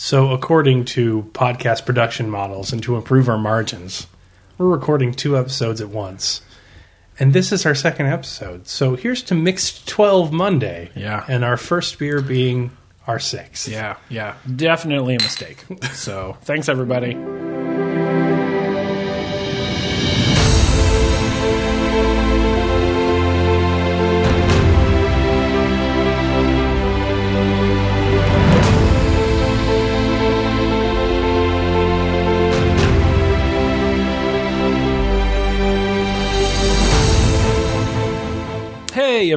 So, according to podcast production models and to improve our margins, we're recording two episodes at once. And this is our second episode. So, here's to Mixed 12 Monday. Yeah. And our first beer being our sixth. Yeah, yeah, definitely a mistake. so thanks everybody.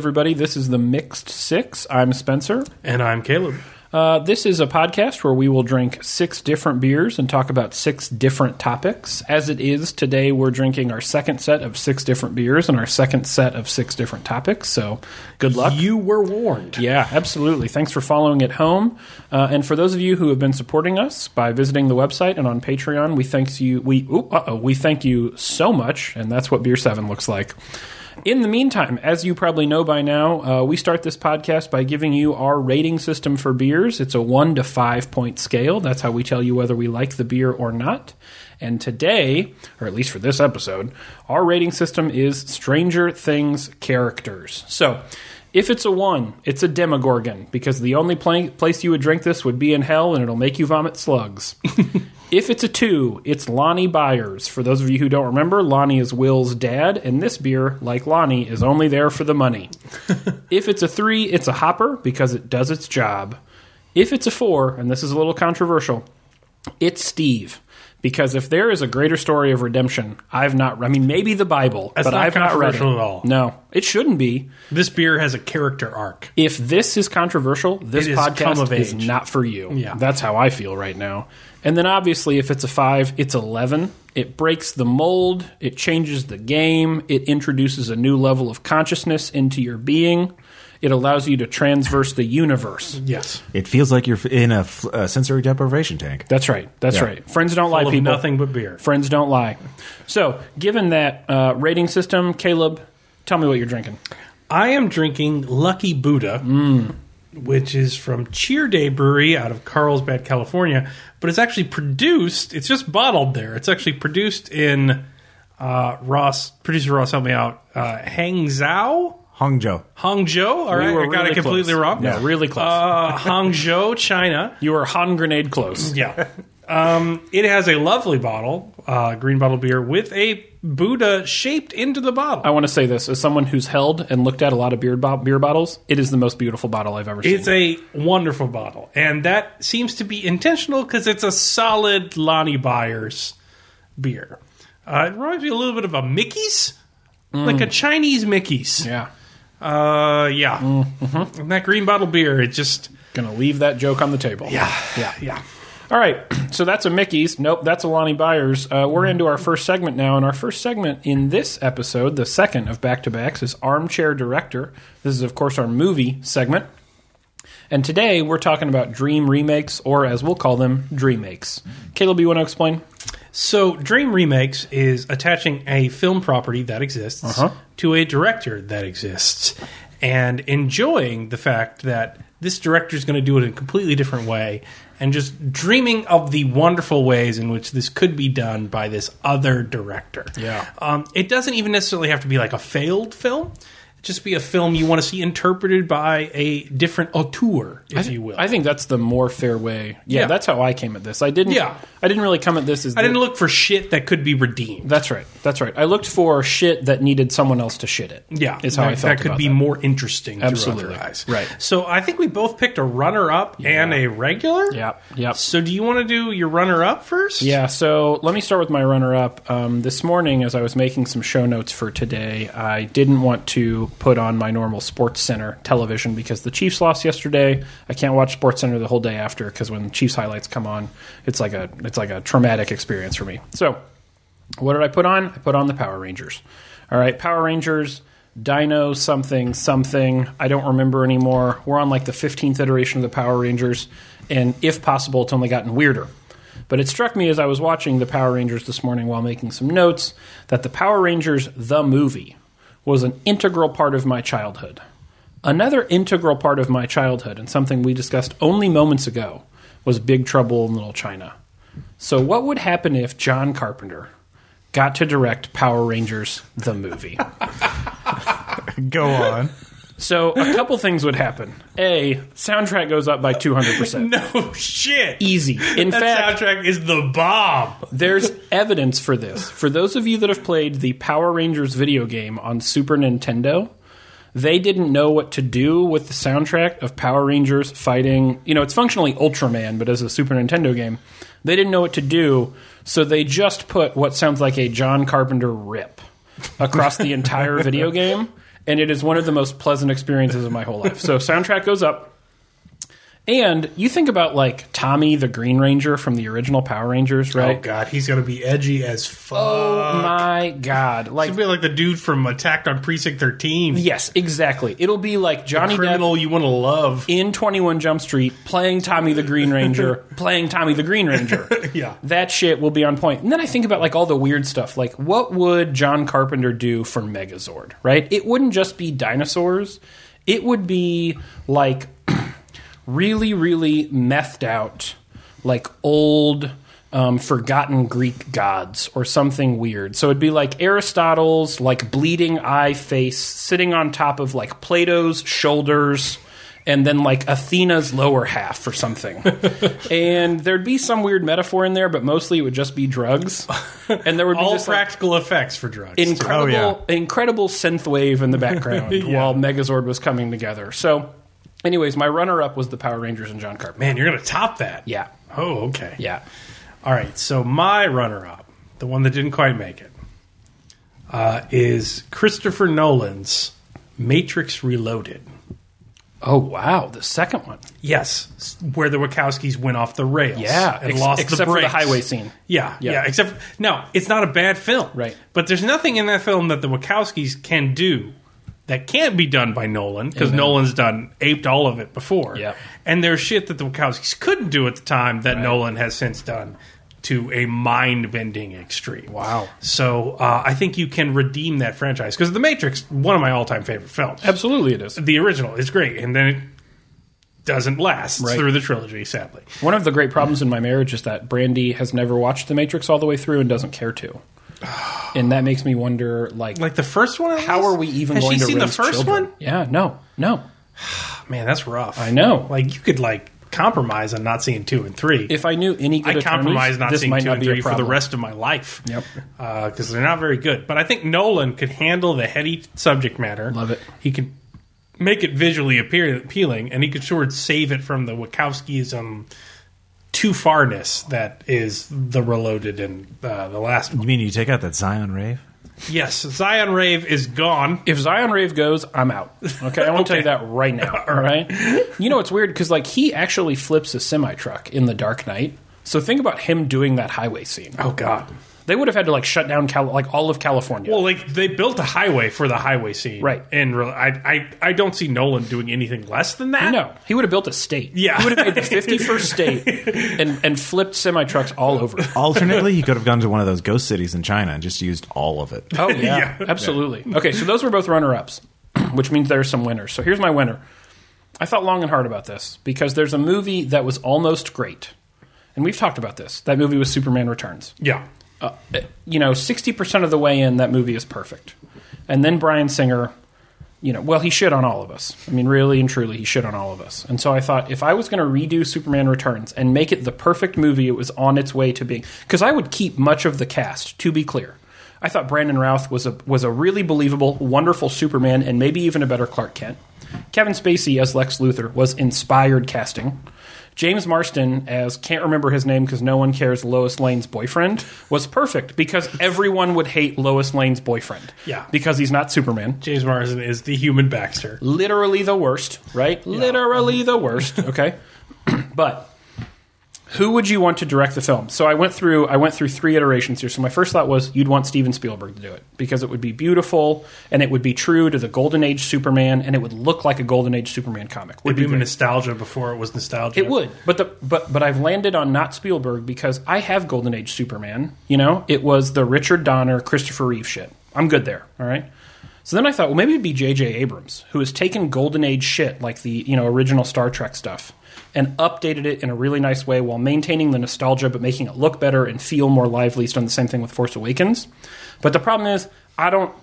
Everybody, this is the Mixed Six. I'm Spencer. And I'm Caleb. Uh, this is a podcast where we will drink six different beers and talk about six different topics. As it is today, we're drinking our second set of six different beers and our second set of six different topics. So, good luck. You were warned. Yeah, absolutely. Thanks for following at home, uh, and for those of you who have been supporting us by visiting the website and on Patreon, we thank you. We oh, we thank you so much, and that's what Beer Seven looks like. In the meantime, as you probably know by now, uh, we start this podcast by giving you our rating system for beers. It's a one to five point scale. That's how we tell you whether we like the beer or not. And today, or at least for this episode, our rating system is Stranger Things characters. So, if it's a one, it's a Demogorgon, because the only pla- place you would drink this would be in hell and it'll make you vomit slugs. if it's a two, it's Lonnie Byers. For those of you who don't remember, Lonnie is Will's dad, and this beer, like Lonnie, is only there for the money. if it's a three, it's a hopper, because it does its job. If it's a four, and this is a little controversial, it's Steve. Because if there is a greater story of redemption, I've not. I mean, maybe the Bible, That's but not I've not read it. controversial at all. No, it shouldn't be. This beer has a character arc. If this is controversial, this It is come podcast of is age. not for you. Yeah. That's how I feel right now. And then obviously, if it's a five, it's 11. It breaks the mold, it changes the game, it introduces a new level of consciousness into your being, it allows you to transverse the universe. Yes. It feels like you're in a, f- a sensory deprivation tank. That's right. That's Yeah. right. Friends don't lie, Full of people. nothing but beer. Friends don't lie. So, given that uh, rating system, Caleb, tell me what you're drinking. I am drinking Lucky Buddha, which is from Cheerday Brewery out of Carlsbad, California. But it's actually produced, it's just bottled there. It's actually produced in uh, Ross, producer Ross, help me out, uh, Hangzhou? Hangzhou. Hangzhou? All right, were I got really it completely close. wrong. Yeah, really close. Uh, Hangzhou, China. You are hand grenade close. Yeah. Um, it has a lovely bottle, uh, green bottle beer, with a Buddha shaped into the bottle. I want to say this as someone who's held and looked at a lot of beer, bo- beer bottles. It is the most beautiful bottle I've ever seen. It's a wonderful bottle, and that seems to be intentional because it's a solid Lonnie Byers beer. Uh, it reminds me a little bit of a Mickey's, like a Chinese Mickey's. yeah, Uh, yeah. And that green bottle beer, it just gonna leave that joke on the table. yeah, yeah, yeah. All right, so that's a Mickey's. Nope, that's a Lonnie Byers. Uh, we're into our first segment now, and our first segment in this episode, the second of back to backs, is Armchair Director. This is, of course, our movie segment. And today we're talking about dream remakes, or as we'll call them, dream makes. Caleb, you want to explain? So, Dream Remakes is attaching a film property that exists Uh-huh. to a director that exists and enjoying the fact that this director is going to do it in a completely different way and just dreaming of the wonderful ways in which this could be done by this other director. Yeah. Um, it doesn't even necessarily have to be like a failed film. Just be a film you want to see interpreted by a different auteur, if you will. I think that's the more fair way. Yeah, Yeah. that's how I came at this. I didn't. Yeah. I didn't really come at this as. I the- didn't look for shit that could be redeemed. That's right. That's right. I looked for shit that needed someone else to shit it. Yeah, is how that, I felt. that could be that. more interesting. Absolutely. through other eyes. Right. So I think we both picked a runner-up and a regular. Yep. Yep. So do you want to do your runner-up first? Yeah, so let me start with my runner up. Um, this morning, as I was making some show notes for today, I didn't want to put on my normal Sports Center television because the Chiefs lost yesterday. I can't watch Sports Center the whole day after because when Chiefs highlights come on, it's like a it's like a traumatic experience for me. So, what did I put on? I put on the Power Rangers. All right, Power Rangers. Dino something something. I don't remember anymore. We're on like the 15th iteration of the Power Rangers, and if possible, it's only gotten weirder. But it struck me as I was watching the Power Rangers this morning while making some notes that the Power Rangers the movie was an integral part of my childhood. Another integral part of my childhood, and something we discussed only moments ago, was Big Trouble in Little China. So, what would happen if John Carpenter got to direct Power Rangers the movie? Go on. So, a couple things would happen. A, soundtrack goes up by 200%. No shit. Easy. In that fact, soundtrack is the bomb. There's evidence for this. For those of you that have played the Power Rangers video game on Super Nintendo, they didn't know what to do with the soundtrack of Power Rangers fighting. You know, it's functionally Ultraman, but as a Super Nintendo game, they didn't know what to do, so they just put what sounds like a John Carpenter rip across the entire video game, and it is one of the most pleasant experiences of my whole life. So, soundtrack goes up. And you think about like Tommy the Green Ranger from the original Power Rangers, oh, right? Oh god, he's gonna be edgy as oh, fuck. Oh my god! Like He'll be like the dude from Attacked on Precinct 13. yes, exactly. It'll be like Johnny Depp criminal you want to love. in Twenty One Jump Street playing Tommy the Green Ranger, playing Tommy the Green Ranger. Yeah. that shit will be on point. And then I think about like all the weird stuff. Like, what would John Carpenter do for Megazord? Right? It wouldn't just be dinosaurs. It would be like really, really methed out, like old, um, forgotten Greek gods or something weird. So it'd be like Aristotle's, like bleeding eye face sitting on top of like Plato's shoulders. And then like Athena's lower half or something, and there'd be some weird metaphor in there, but mostly it would just be drugs, and there would be All like, practical effects for drugs. incredible, Oh, incredible synth wave in the background Yeah. while Megazord was coming together. So, anyways, my runner-up was the Power Rangers and John Carpenter. Man, you're gonna top that. Yeah, Oh, okay. yeah. All right. So my runner-up, the one that didn't quite make it, uh, is Christopher Nolan's Matrix Reloaded. Oh wow, the second one. Yes, where the Wachowskis went off the rails. Yeah, and ex- lost except the for the highway scene. Yeah, Yeah. yeah, Except no, it's not a bad film. Right. But there's nothing in that film that the Wachowskis can do that can't be done by Nolan because Nolan's done aped all of it before. Yep. And there's shit that the Wachowskis couldn't do at the time that Nolan has since done to a mind bending extreme. Wow. So uh, I think you can redeem that franchise because The Matrix, one of my all time favorite films. Absolutely, it is. The original is great, and then it doesn't last Right. through the trilogy, sadly. One of the great problems in my marriage is that Brandy has never watched The Matrix all the way through and doesn't care to. And that makes me wonder, like, Like the first one, how are we even Has going she to seen the raise first children? one? Yeah, no, no. Man, that's rough. I know. Like you could like compromise on not seeing two and three. If I knew any good I compromise not this seeing might two not and be a three for the problem. rest of my life. Yep. Uh, because they're not very good. But I think Nolan could handle the heady subject matter. Love it. He could make it visually appear, appealing, and he could sort of save it from the Wachowskism too farness that is the Reloaded and uh, the last You mean you take out that Zion rave? Yes, Zion Rave is gone. If Zion Rave goes, I'm out. Okay, I want to tell you that right now. All right. You know it's weird because like he actually flips a semi truck in the Dark Knight. So think about him doing that highway scene. Oh God. They would have had to like shut down Cal- like all of California. Well, like they built a highway for the highway scene, Right. And re- I, I, I don't see Nolan doing anything less than that. no, he would have built a state. Yeah. he would have made the 51st state and and flipped semi trucks all over. it. Alternately, you could have gone to one of those ghost cities in China and just used all of it. Oh yeah, Yeah. absolutely. Okay, so those were both runner ups, which means there's some winners. So here's my winner. I thought long and hard about this because there's a movie that was almost great, and we've talked about this. That movie was Superman Returns. Yeah. You know, sixty percent of the way in, that movie is perfect, and then Bryan Singer. You know, well, he shit on all of us. I mean, really and truly, he shit on all of us. And so I thought if I was going to redo Superman Returns and make it the perfect movie it was on its way to being, because I would keep much of the cast, to be clear. I thought Brandon Routh was a was a really believable, wonderful Superman, and maybe even a better Clark Kent. Kevin Spacey as Lex Luthor was inspired casting. James Marsden as can't remember his name because no one cares Lois Lane's boyfriend was perfect because everyone would hate Lois Lane's boyfriend. Yeah. because he's not Superman. James Marsden is the human Baxter. Literally the worst, right? Literally the worst. Okay, but who would you want to direct the film? So I went through I went through three iterations here. So my first thought was you'd want Steven Spielberg to do it because it would be beautiful and it would be true to the Golden Age Superman and it would look like a Golden Age Superman comic. Would It'd be great. nostalgia before it was nostalgia. It would, but the but but I've landed on not Spielberg because I have Golden Age Superman. You know, it was the Richard Donner, Christopher Reeve shit. I'm good there. All right. So then I thought, well, maybe it'd be J.J. Abrams, who has taken Golden Age shit, like the you know original Star Trek stuff, and updated it in a really nice way while maintaining the nostalgia, but making it look better and feel more lively. He's done the same thing with Force Awakens. But the problem is, I don't.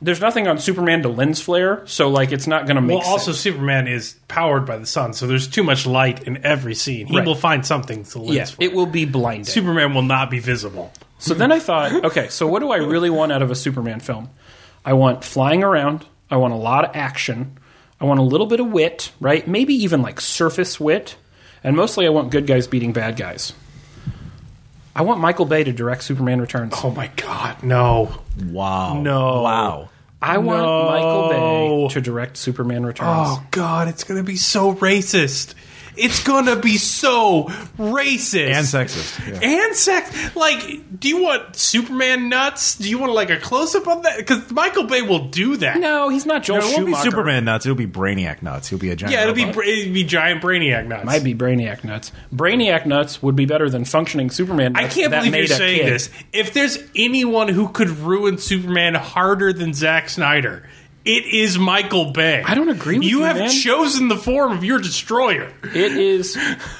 There's nothing on Superman to lens flare, so like it's not going to make. Well, also sense. Superman is powered by the sun, so there's too much light in every scene. He Right. will find something to lens yeah, for. it will be blinding. Superman will not be visible. So then I thought, okay, so what do I really want out of a Superman film? I want flying around. I want a lot of action. I want a little bit of wit, right? Maybe even like surface wit. And mostly I want good guys beating bad guys. I want Michael Bay to direct Superman Returns. Oh my God, no! Wow. No. Wow. I want no. Michael Bay to direct Superman Returns. Oh God, it's gonna be so racist. It's gonna be so racist And sexist. Yeah. and sex. Like, do you want Superman nuts? Do you want like a close up on that? Because Michael Bay will do that. No, he's not Joel No, it won't be Superman nuts. It'll be Brainiac nuts. He'll be a giant. Yeah, it'll be robot. bra- it'd be giant brainiac nuts. Might be Brainiac nuts. Brainiac nuts would be better than functioning Superman I can't that believe made you're saying kid. this. If there's anyone who could ruin Superman harder than Zack Snyder, it is Michael Bay. I don't agree with you, You have man. chosen the form of your destroyer. It is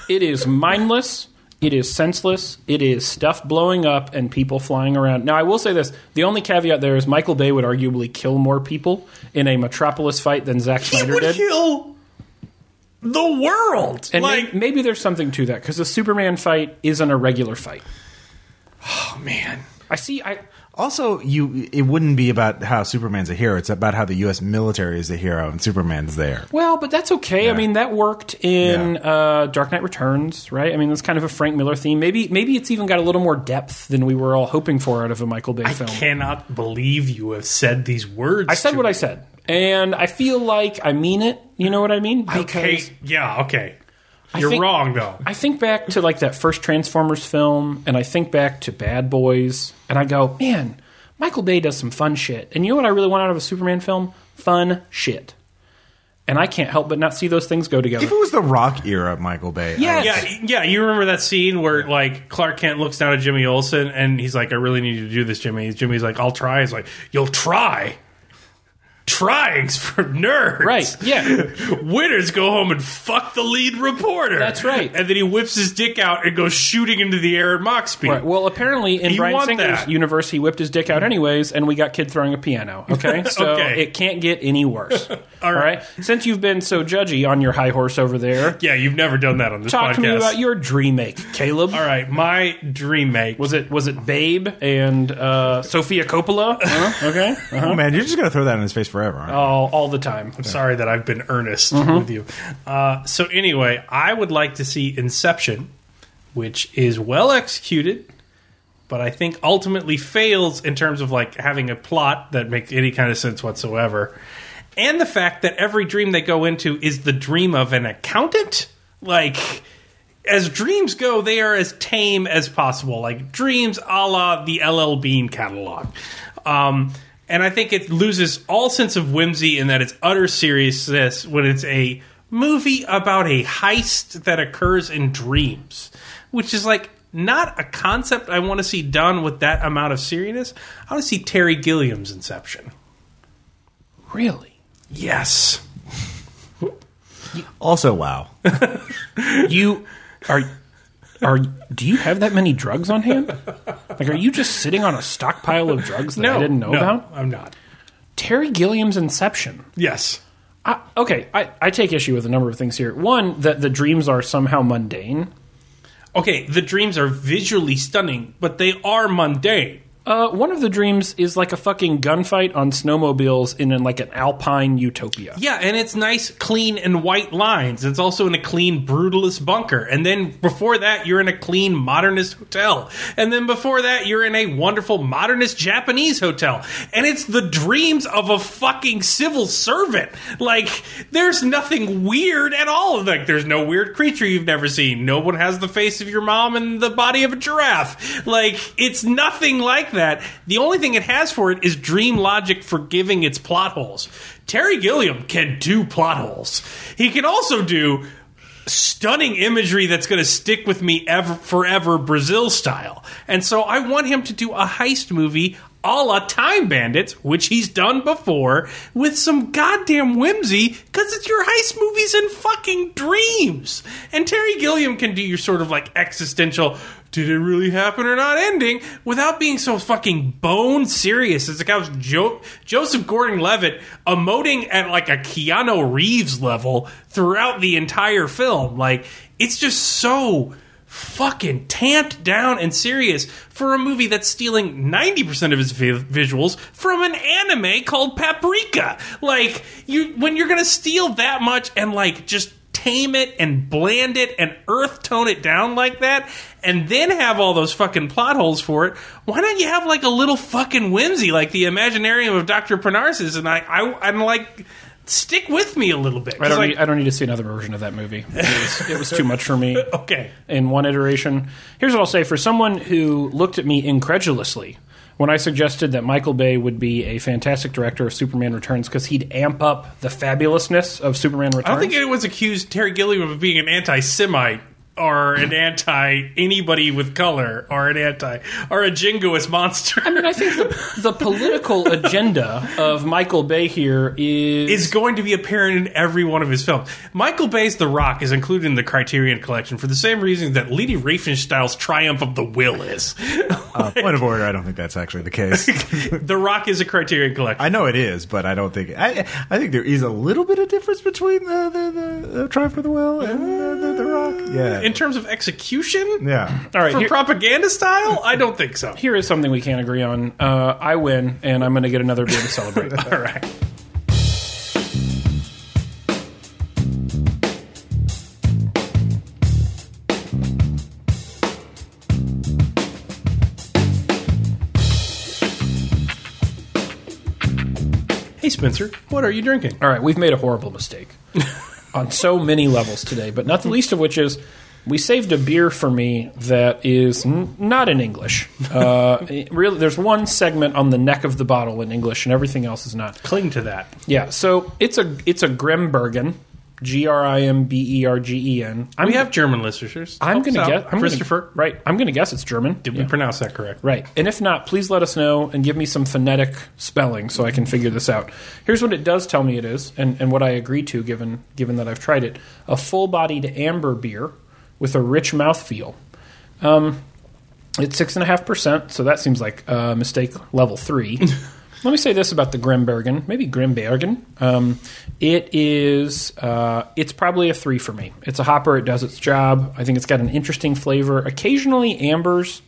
it is mindless. It is senseless. It is stuff blowing up and people flying around. Now, I will say this: the only caveat there is Michael Bay would arguably kill more people in a Metropolis fight than Zack Snyder He would did. kill the world. and like, may- maybe there's something to that because the Superman fight isn't a regular fight. oh man. I see. I Also, you it wouldn't be about how Superman's a hero. It's about how the U.S. military is the hero and Superman's there. well, but that's okay. I mean, that worked in Yeah. uh, Dark Knight Returns, right? I mean, that's kind of a Frank Miller theme. Maybe maybe it's even got a little more depth than we were all hoping for out of a Michael Bay I film. I cannot believe you have said these words. I said to what I said, and I feel like I mean it. You know what I mean? Okay. Yeah. Okay. I You're think- wrong though. I think back to like that first Transformers film, and I think back to Bad Boys, and I go, man, Michael Bay does some fun shit. And you know what I really want out of a Superman film? Fun shit. And I can't help but not see those things go together. If it was the Rock era, Michael Bay, Yes. Yeah, yeah. You remember that scene where like Clark Kent looks down at Jimmy Olsen and he's like, "I really need you to do this, Jimmy." Jimmy's like, "I'll try." He's like, "You'll try." Trying's for nerds, Right, yeah. Winners go home and fuck the lead reporter. That's right. And then he whips his dick out and goes shooting into the air at Mach speed. Right. Well, apparently in You Bryan Singer's that. universe, he whipped his dick out anyways, and we got kid throwing a piano. Okay, so Okay. it can't get any worse. All right. right. Since you've been so judgy on your high horse over there, yeah, you've never done that on this talk podcast. to me about your dream make, Caleb. All right, my dream make Was it was it Babe and uh, Sofia Coppola? Huh? Okay, Oh man, you're just gonna throw that in his face forever. Aren't you? all, all the time. I'm sorry that I've been earnest Mm-hmm. with you. Uh, so anyway, I would like to see Inception, which is well executed, but I think ultimately fails in terms of like having a plot that makes any kind of sense whatsoever, and the fact that every dream they go into is the dream of an accountant. Like, as dreams go, they are as tame as possible, like dreams a la the LL Bean catalog. Um, and I think it loses all sense of whimsy in that it's utter seriousness when it's a movie about a heist that occurs in dreams, which is like not a concept I want to see done with that amount of seriousness. I want to see Terry Gilliam's Inception. Really? Yes. Also, wow. You are are do you have that many drugs on hand? Like, are you just sitting on a stockpile of drugs that No, I didn't know no, about? I'm not. Terry Gilliam's Inception. Yes. I, okay, I, I take issue with a number of things here. One, that the dreams are somehow mundane. Okay, the dreams are visually stunning, but they are mundane. Uh, one of the dreams is like a fucking gunfight on snowmobiles in an, like an alpine utopia. Yeah, and it's nice, clean, and white lines. It's also in a clean, brutalist bunker. And then before that, you're in a clean, modernist hotel. And then before that, you're in a wonderful, modernist Japanese hotel. And it's the dreams of a fucking civil servant. Like, there's nothing weird at all. Like, there's no weird creature you've never seen. No one has the face of your mom and the body of a giraffe. Like, it's nothing like that. That, the only thing it has for it is dream logic forgiving its plot holes. Terry Gilliam can do plot holes. He can also do stunning imagery that's going to stick with me ever forever Brazil style. And so I want him to do a heist movie a la Time Bandits, which he's done before, with some goddamn whimsy, because it's your heist movies and fucking dreams. And Terry Gilliam can do your sort of like existential, did it really happen or not ending, without being so fucking bone serious. It's like was jo- Joseph Gordon Levitt emoting at like a Keanu Reeves level throughout the entire film. Like, it's just so fucking tamped down and serious for a movie that's stealing 90% of its vi- visuals from an anime called Paprika. Like you when you're going to steal that much and like just tame it and bland it and earth tone it down like that and then have all those fucking plot holes for it why don't you have like a little fucking whimsy like the imaginarium of dr Parnassus and i i i'm like stick with me a little bit I 'Cause, don't, like, need, I don't need to see another version of that movie. It was, it was too much for me okay in one iteration. Here's what I'll say for someone who looked at me incredulously when I suggested that Michael Bay would be a fantastic director of Superman Returns because he'd amp up the fabulousness of Superman Returns. I don't think anyone's accused Terry Gilliam of being an anti-Semite or an anti anybody with color or an anti or a jingoist monster. I mean, I think the, the political agenda of Michael Bay here is is going to be apparent in every one of his films. Michael Bay's The Rock is included in the Criterion Collection for the same reason that Leni Riefenstahl's Triumph of the Will is. Uh, point of order, I don't think that's actually the case. the Rock is a Criterion Collection. I know it is, but I don't think I. I think there is a little bit of difference between the the, the, the Triumph of the Will and the, the, the Rock. Yeah, in terms of execution, yeah. all right. for Here, propaganda style, I don't think so. here is something we can't agree on. Uh, I win, and I'm going to get another beer to celebrate. All right. Hey Spencer, what are you drinking? All right, we've made a horrible mistake on so many levels today, but not the least of which is we saved a beer for me that is n- not in English. Uh, really, there's one segment on the neck of the bottle in English, and everything else is not. Cling to that. Yeah, so it's a it's a Grimbergen, G R I M B E R G E N. we have German listeners. I'm going to guess. I'm Christopher. Gonna, right. I'm going to guess it's German. Did Yeah. we pronounce that correct? Right. And if not, please let us know and give me some phonetic spelling so I can figure this out. Here's what it does tell me it is, and, and what I agree to given given that I've tried it. A full bodied amber beer with a rich mouthfeel. Um, it's six and a half percent, so that seems like uh, mistake level three. Let me say this about the Grimbergen, maybe Grimbergen. Um, it is, uh, it's probably a three for me. It's a hopper. It does its job. I think it's got an interesting flavor. Occasionally, ambers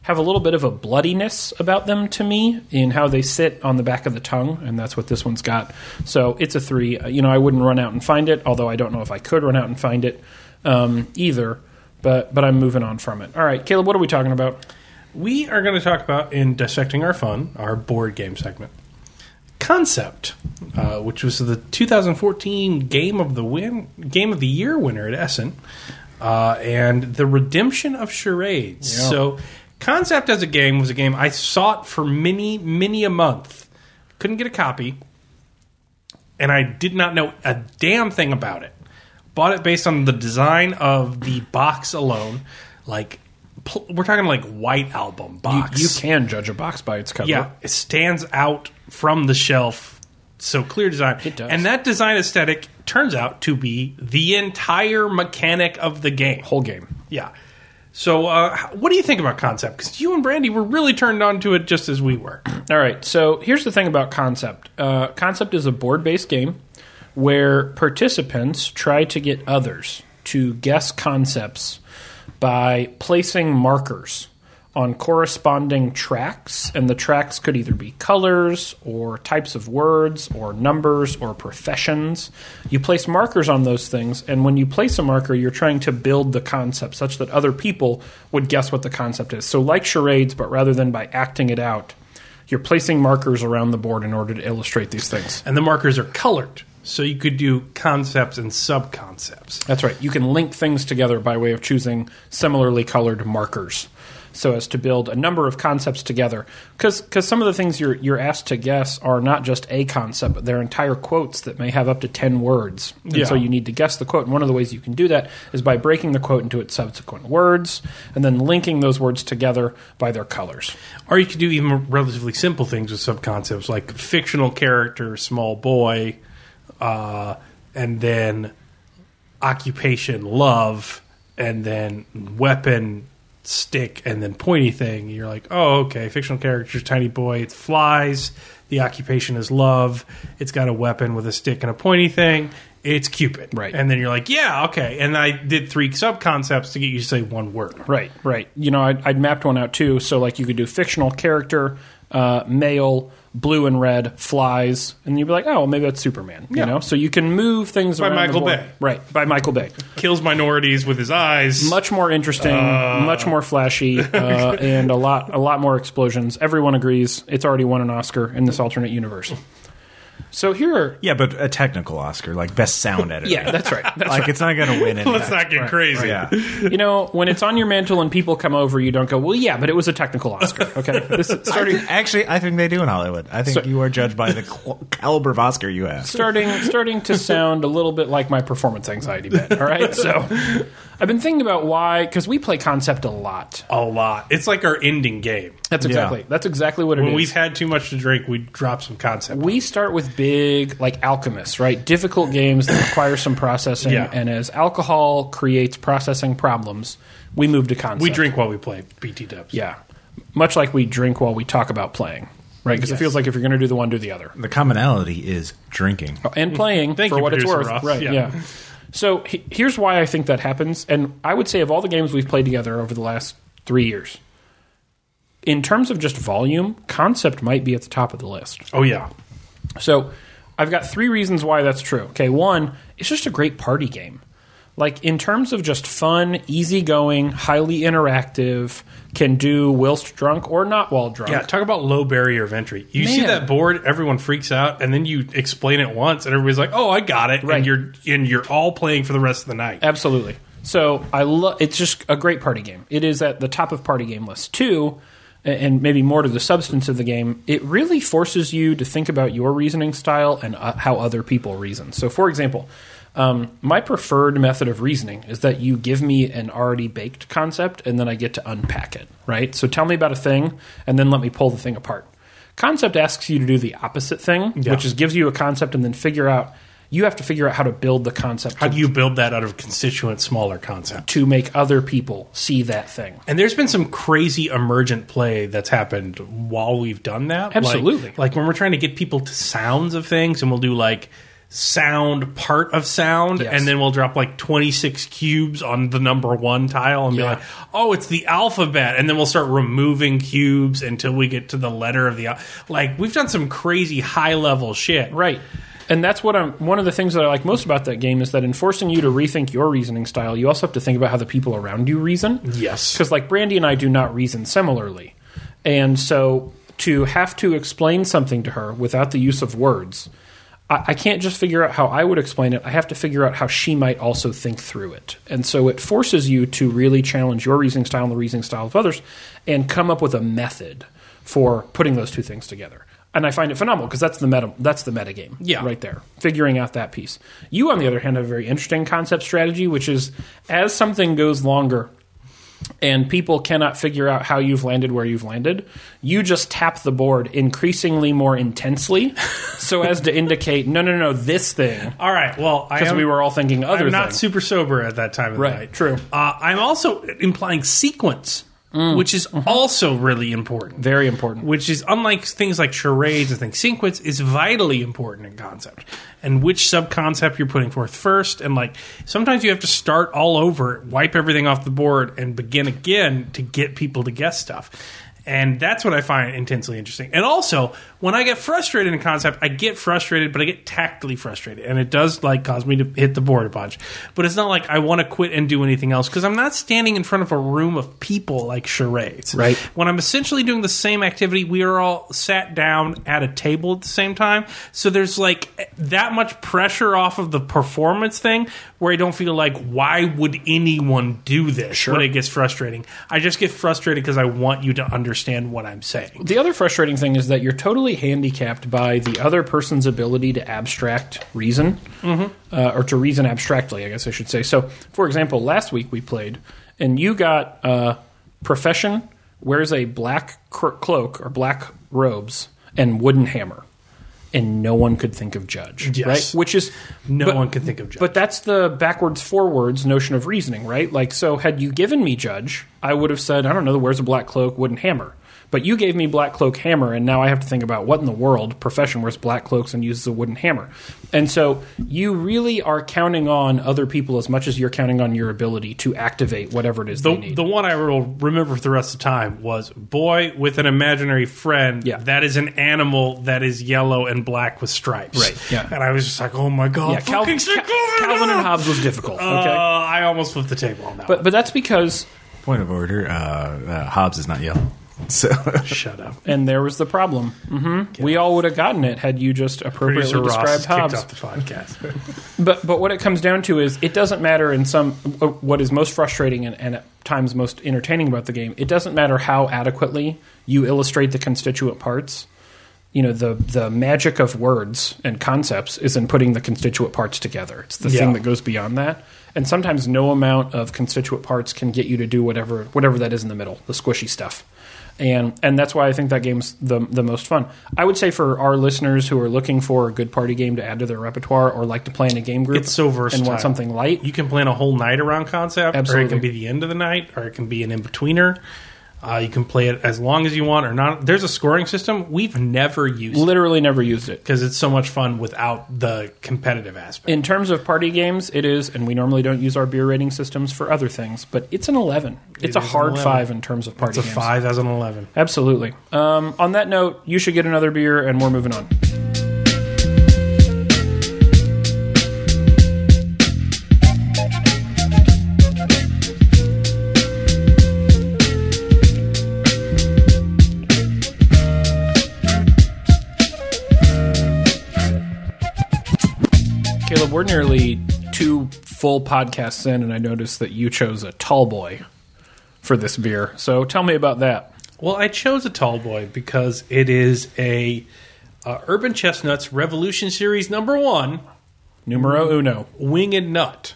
have a little bit of a bloodiness about them to me in how they sit on the back of the tongue, and that's what this one's got. So it's a three. Uh, You know, I wouldn't run out and find it, although I don't know if I could run out and find it um, either. But but I'm moving on from it. All right, Caleb, what are we talking about? We are going to talk about in Dissecting Our Fun, our board game segment, Concept, uh, which was the 2014 Game of the Win, Game of the Year winner at Essen, uh, and the Redemption of Charades. Yeah. So, Concept as a game was a game I sought for many, many a month. Couldn't get a copy, and I did not know a damn thing about it. Bought it based on the design of the box alone, like pl- we're talking like white album You, box. you can judge a box by its cover. yeah, it stands out from the shelf. So clear design, It does. and that design aesthetic turns out to be the entire mechanic of the game. Whole game. Yeah. So, uh, h- what do you think about concept? Because you and Brandy were really turned on to it just as we were. All right. So here's the thing about Concept. Uh, Concept is a board-based game where participants try to get others to guess concepts by placing markers on corresponding tracks, and the tracks could either be colors or types of words or numbers or professions. You place markers on those things, and when you place a marker, you're trying to build the concept such that other people would guess what the concept is. So, like charades, but rather than by acting it out, you're placing markers around the board in order to illustrate these things. And the markers are colored. So you could do concepts and sub concepts. That's right. You can link things together by way of choosing similarly colored markers. so as to build a number of concepts together. Because some of the things you're, you're asked to guess are not just a concept, but they're entire quotes that may have up to 10 words. And Yeah. so you need to guess the quote. And one of the ways you can do that is by breaking the quote into its subsequent words and then linking those words together by their colors. Or you could do even relatively simple things with subconcepts like fictional character, small boy, uh, and then occupation, love, and then weapon, stick, and then pointy thing. You're like, oh, okay, fictional character, tiny boy, it flies. The occupation is love. It's got a weapon with a stick and a pointy thing. It's Cupid. Right. And then you're like, yeah, okay. And I did three sub concepts to get you to say one word. Right, right. You know, I'd, I'd mapped one out too. So, like, you could do fictional character, uh, male, blue and red, flies, and you'd be like, oh, well, maybe that's Superman. Yeah. You know, so you can move things By around. the Michael board. Bay. Right, by Michael Bay. Kills minorities with his eyes. Much more interesting, much more flashy, uh, and a lot, a lot more explosions. Everyone agrees it's already won an Oscar in this alternate universe. So here, are, Yeah, but a technical Oscar, like best sound editor. yeah, that's right. That's like it's not going to win. Any Let's not get crazy. Yeah. you know, when it's on your mantle and people come over, you don't go, well, yeah, but it was a technical Oscar. Okay, this is I starting. think- actually, I think they do in Hollywood. I think So- you are judged by the qu- caliber of Oscar you have. starting starting to sound a little bit like my performance anxiety bit. All right, so I've been thinking about why because we play concept a lot. A lot. It's like our ending game. That's exactly that's exactly what it is. When we've had too much to drink, we drop some concept. we start with big like alchemists, right? Difficult games that require some processing, Yeah. and as alcohol creates processing problems, we move to concept. we drink while we play BT dubs. yeah, much like we drink while we talk about playing, right? Because it feels like if you're going to do the one, do the other. The commonality is drinking. Oh, and playing Thank for you, what it's worth. Ross. Right. Yeah. Yeah. So he, here's why I think that happens, and I would say of all the games we've played together over the last three years, in terms of just volume, concept might be at the top of the list. Oh yeah. So I've got three reasons why that's true. Okay, one, it's just a great party game. Like in terms of just fun, easygoing, highly interactive, can do whilst drunk or not while drunk. Yeah, talk about low barrier of entry. You see that board, everyone freaks out, and then you explain it once, and everybody's like, "Oh, I got it!" Right. And you're and you're all playing for the rest of the night. Absolutely. So I love. It's just a great party game. It is at the top of party game list. Two, and maybe more to the substance of the game. It really forces you to think about your reasoning style and uh, how other people reason. So, for example, um, my preferred method of reasoning is that you give me an already baked concept and then I get to unpack it. Right. So tell me about a thing and then let me pull the thing apart. Concept asks you to do the opposite thing, Yeah. which is gives you a concept and then figure out. You have to figure out how to build the concept How to do you build that out of constituent, smaller concepts? to make other people see that thing. And there's been some crazy emergent play that's happened while we've done that. Absolutely. Like, when we're trying to get people to sounds of things, and we'll do like sound part of sound, Yes. and then we'll drop like 26 cubes on the number one tile and be like, oh, it's the alphabet. And then we'll start removing cubes until we get to the letter of the. al- Like, we've done some crazy high level shit. Right. And that's what I'm one of the things that I like most about that game is that in forcing you to rethink your reasoning style, you also have to think about how the people around you reason. Yes. Because like Brandy and I do not reason similarly. And so to have to explain something to her without the use of words, I, I can't just figure out how I would explain it. I have to figure out how she might also think through it. And so it forces you to really challenge your reasoning style and the reasoning style of others and come up with a method for putting those two things together. And I find it phenomenal because that's the meta that's the meta game. Yeah. Right there. Figuring out that piece. You on the other hand have a very interesting concept strategy, which is as something goes longer, and people cannot figure out how you've landed where you've landed, you just tap the board increasingly more intensely so as to indicate, no, no, no, this thing. All right. Well, I Because we were all thinking other I'm not thing. super sober at that time of Right, the night. true. Uh, I'm also implying sequence, Mm. which is Mm-hmm. also really important. Very important. Which is unlike things like charades and things. Sequence is vitally important in concept, and which sub concept you're putting forth first, and like sometimes you have to start all over, wipe everything off the board, and begin again to get people to guess stuff. And that's what I find intensely interesting. And also, when I get frustrated in concept, I get frustrated, but I get tactily frustrated. And it does like cause me to hit the board a bunch. But it's not like I want to quit and do anything else because I'm not standing in front of a room of people like charades. Right. When I'm essentially doing the same activity, we are all sat down at a table at the same time. So there's like that much pressure off of the performance thing where I don't feel like, why would anyone do this when it gets frustrating? I just get frustrated because I want you to understand what I'm saying. The other frustrating thing is that you're totally handicapped by the other person's ability to abstract reason, uh, or to reason abstractly, I guess I should say. So, for example, last week we played, and you got uh, profession wears a black cloak or black robes and wooden hammer, and no one could think of judge, Yes. right? Which is No but- one could think of judge. But that's the backwards forwards notion of reasoning, right? Like, so had you given me judge, I would have said, I don't know, the wears a black cloak, wooden hammer. But you gave me black cloak hammer, and now I have to think about what in the world profession wears black cloaks and uses a wooden hammer. And so you really are counting on other people as much as you're counting on your ability to activate whatever it is they The, need. the one I will remember for the rest of the time was boy with an imaginary friend. Yeah. That is an animal that is yellow and black with stripes. Right, yeah. And I was just like, oh my God. yeah, Cal- Cal- sick of it. Calvin and Hobbes was difficult. Okay, Uh, I almost flipped the table on that. but but that's because Point of order: uh, uh, Hobbes is not yellow. So. Shut up. and there was the problem. hmm We all would have gotten it had you just appropriately Producer Ross described is kicked Hobbes. off the podcast. But but what it comes down to is it doesn't matter in some uh, what is most frustrating and, and at times most entertaining about the game. It doesn't matter how adequately you illustrate the constituent parts. You know the the magic of words and concepts is in putting the constituent parts together. It's the Yeah. thing that goes beyond that. And sometimes no amount of constituent parts can get you to do whatever whatever that is in the middle, the squishy stuff. And and that's why I think that game's the the most fun. I would say for our listeners who are looking for a good party game to add to their repertoire or like to play in a game group It's so versatile. and want something light. You can plan a whole night around concept, or it can be the end of the night, or it can be an in betweener. Uh, you can play it as long as you want, or not. There's a scoring system. We've never used it Literally never used it. because it's so much fun without the competitive aspect. In terms of party games, it is, and we normally don't use our beer rating systems for other things, but it's an 11. It's a is an hard 11. five in terms of party games. It's a games. five as an eleven. Absolutely. Um, on that note, you should get another beer, and we're moving on. We're nearly two full podcasts in, and I noticed that you chose a tall boy for this beer. So tell me about that. Well, I chose a tall boy because it is a uh, Urban Chestnuts Revolution Series number one Numero uno. winged nut.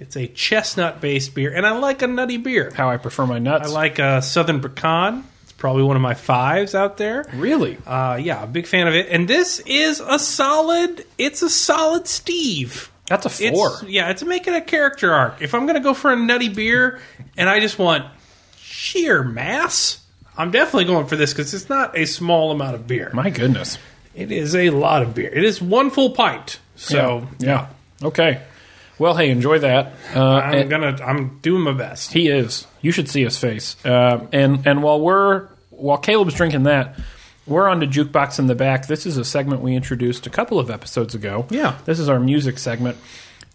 It's a chestnut based beer, and I like a nutty beer. How I prefer my nuts. I like a Southern Pecan. Probably one of my fives out there. really. Uh, yeah, a big fan of it. And this is a solid. It's a solid Steve. That's a four. It's, yeah, it's making a character arc. If I'm going to go for a nutty beer and I just want sheer mass, I'm definitely going for this because it's not a small amount of beer. My goodness. It is a lot of beer. It is one full pint. So yeah. Okay. Well, hey, enjoy that. Uh, I'm gonna. I'm doing my best. he is. You should see his face. Uh, and and while we're while Caleb's drinking that, we're on to jukebox in the back. This is a segment we introduced a couple of episodes ago. Yeah. This is our music segment.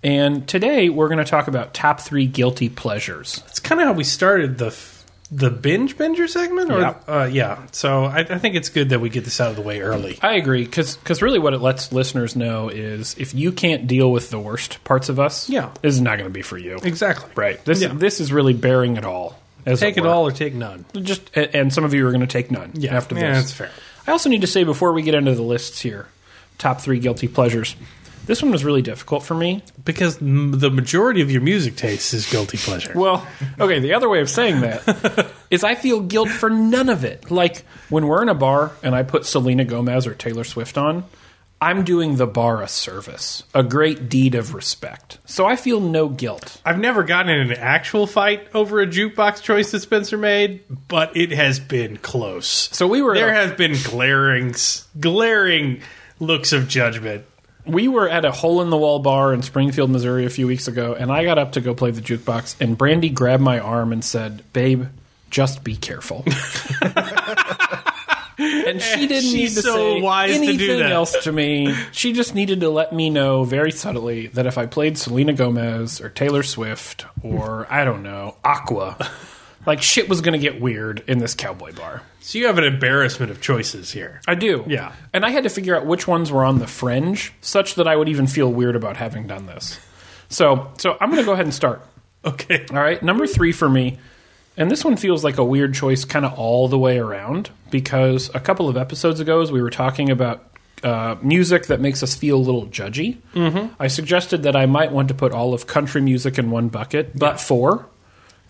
And today we're going to talk about top three guilty pleasures. It's kind of how we started the f- the binge binger segment. Or Yeah. uh, yeah. So I, I think it's good that we get this out of the way early. I agree because really what it lets listeners know is if you can't deal with the worst parts of us, Yeah. this is not going to be for you. Exactly. Right. This Yeah. this is really bearing it all. As Take it were. all or take none. Just and and some of you are going to take none. Yeah. After this, yeah, that's fair. I also need to say before we get into the lists here, top three guilty pleasures. This one was really difficult for me. Because m- the majority of your music taste is guilty pleasure. Well, okay, the other way of saying that is I feel guilt for none of it. Like when we're in a bar and I put Selena Gomez or Taylor Swift on, I'm doing the bar a service, a great deed of respect. So I feel no guilt. I've never gotten in an actual fight over a jukebox choice that Spencer made, but it has been close. So we were there have been glaring, glaring looks of judgment. we were at a hole in the wall bar in Springfield, Missouri a few weeks ago, and I got up to go play the jukebox, and Brandy grabbed my arm and said, "Babe, just be careful. and she didn't need to so say to anything that. else to me. She just needed to let me know very subtly that if I played Selena Gomez or Taylor Swift or I don't know Aqua, like shit was going to get weird in this cowboy bar. So you have an embarrassment of choices here. I do. Yeah. And I had to figure out which ones were on the fringe such that I would even feel weird about having done this. So, so I'm going to go ahead and start. Okay. All right, number three for me, and this one feels like a weird choice kind of all the way around because a couple of episodes ago, as we were talking about uh, music that makes us feel a little judgy, mm-hmm. I suggested that I might want to put all of country music in one bucket, but for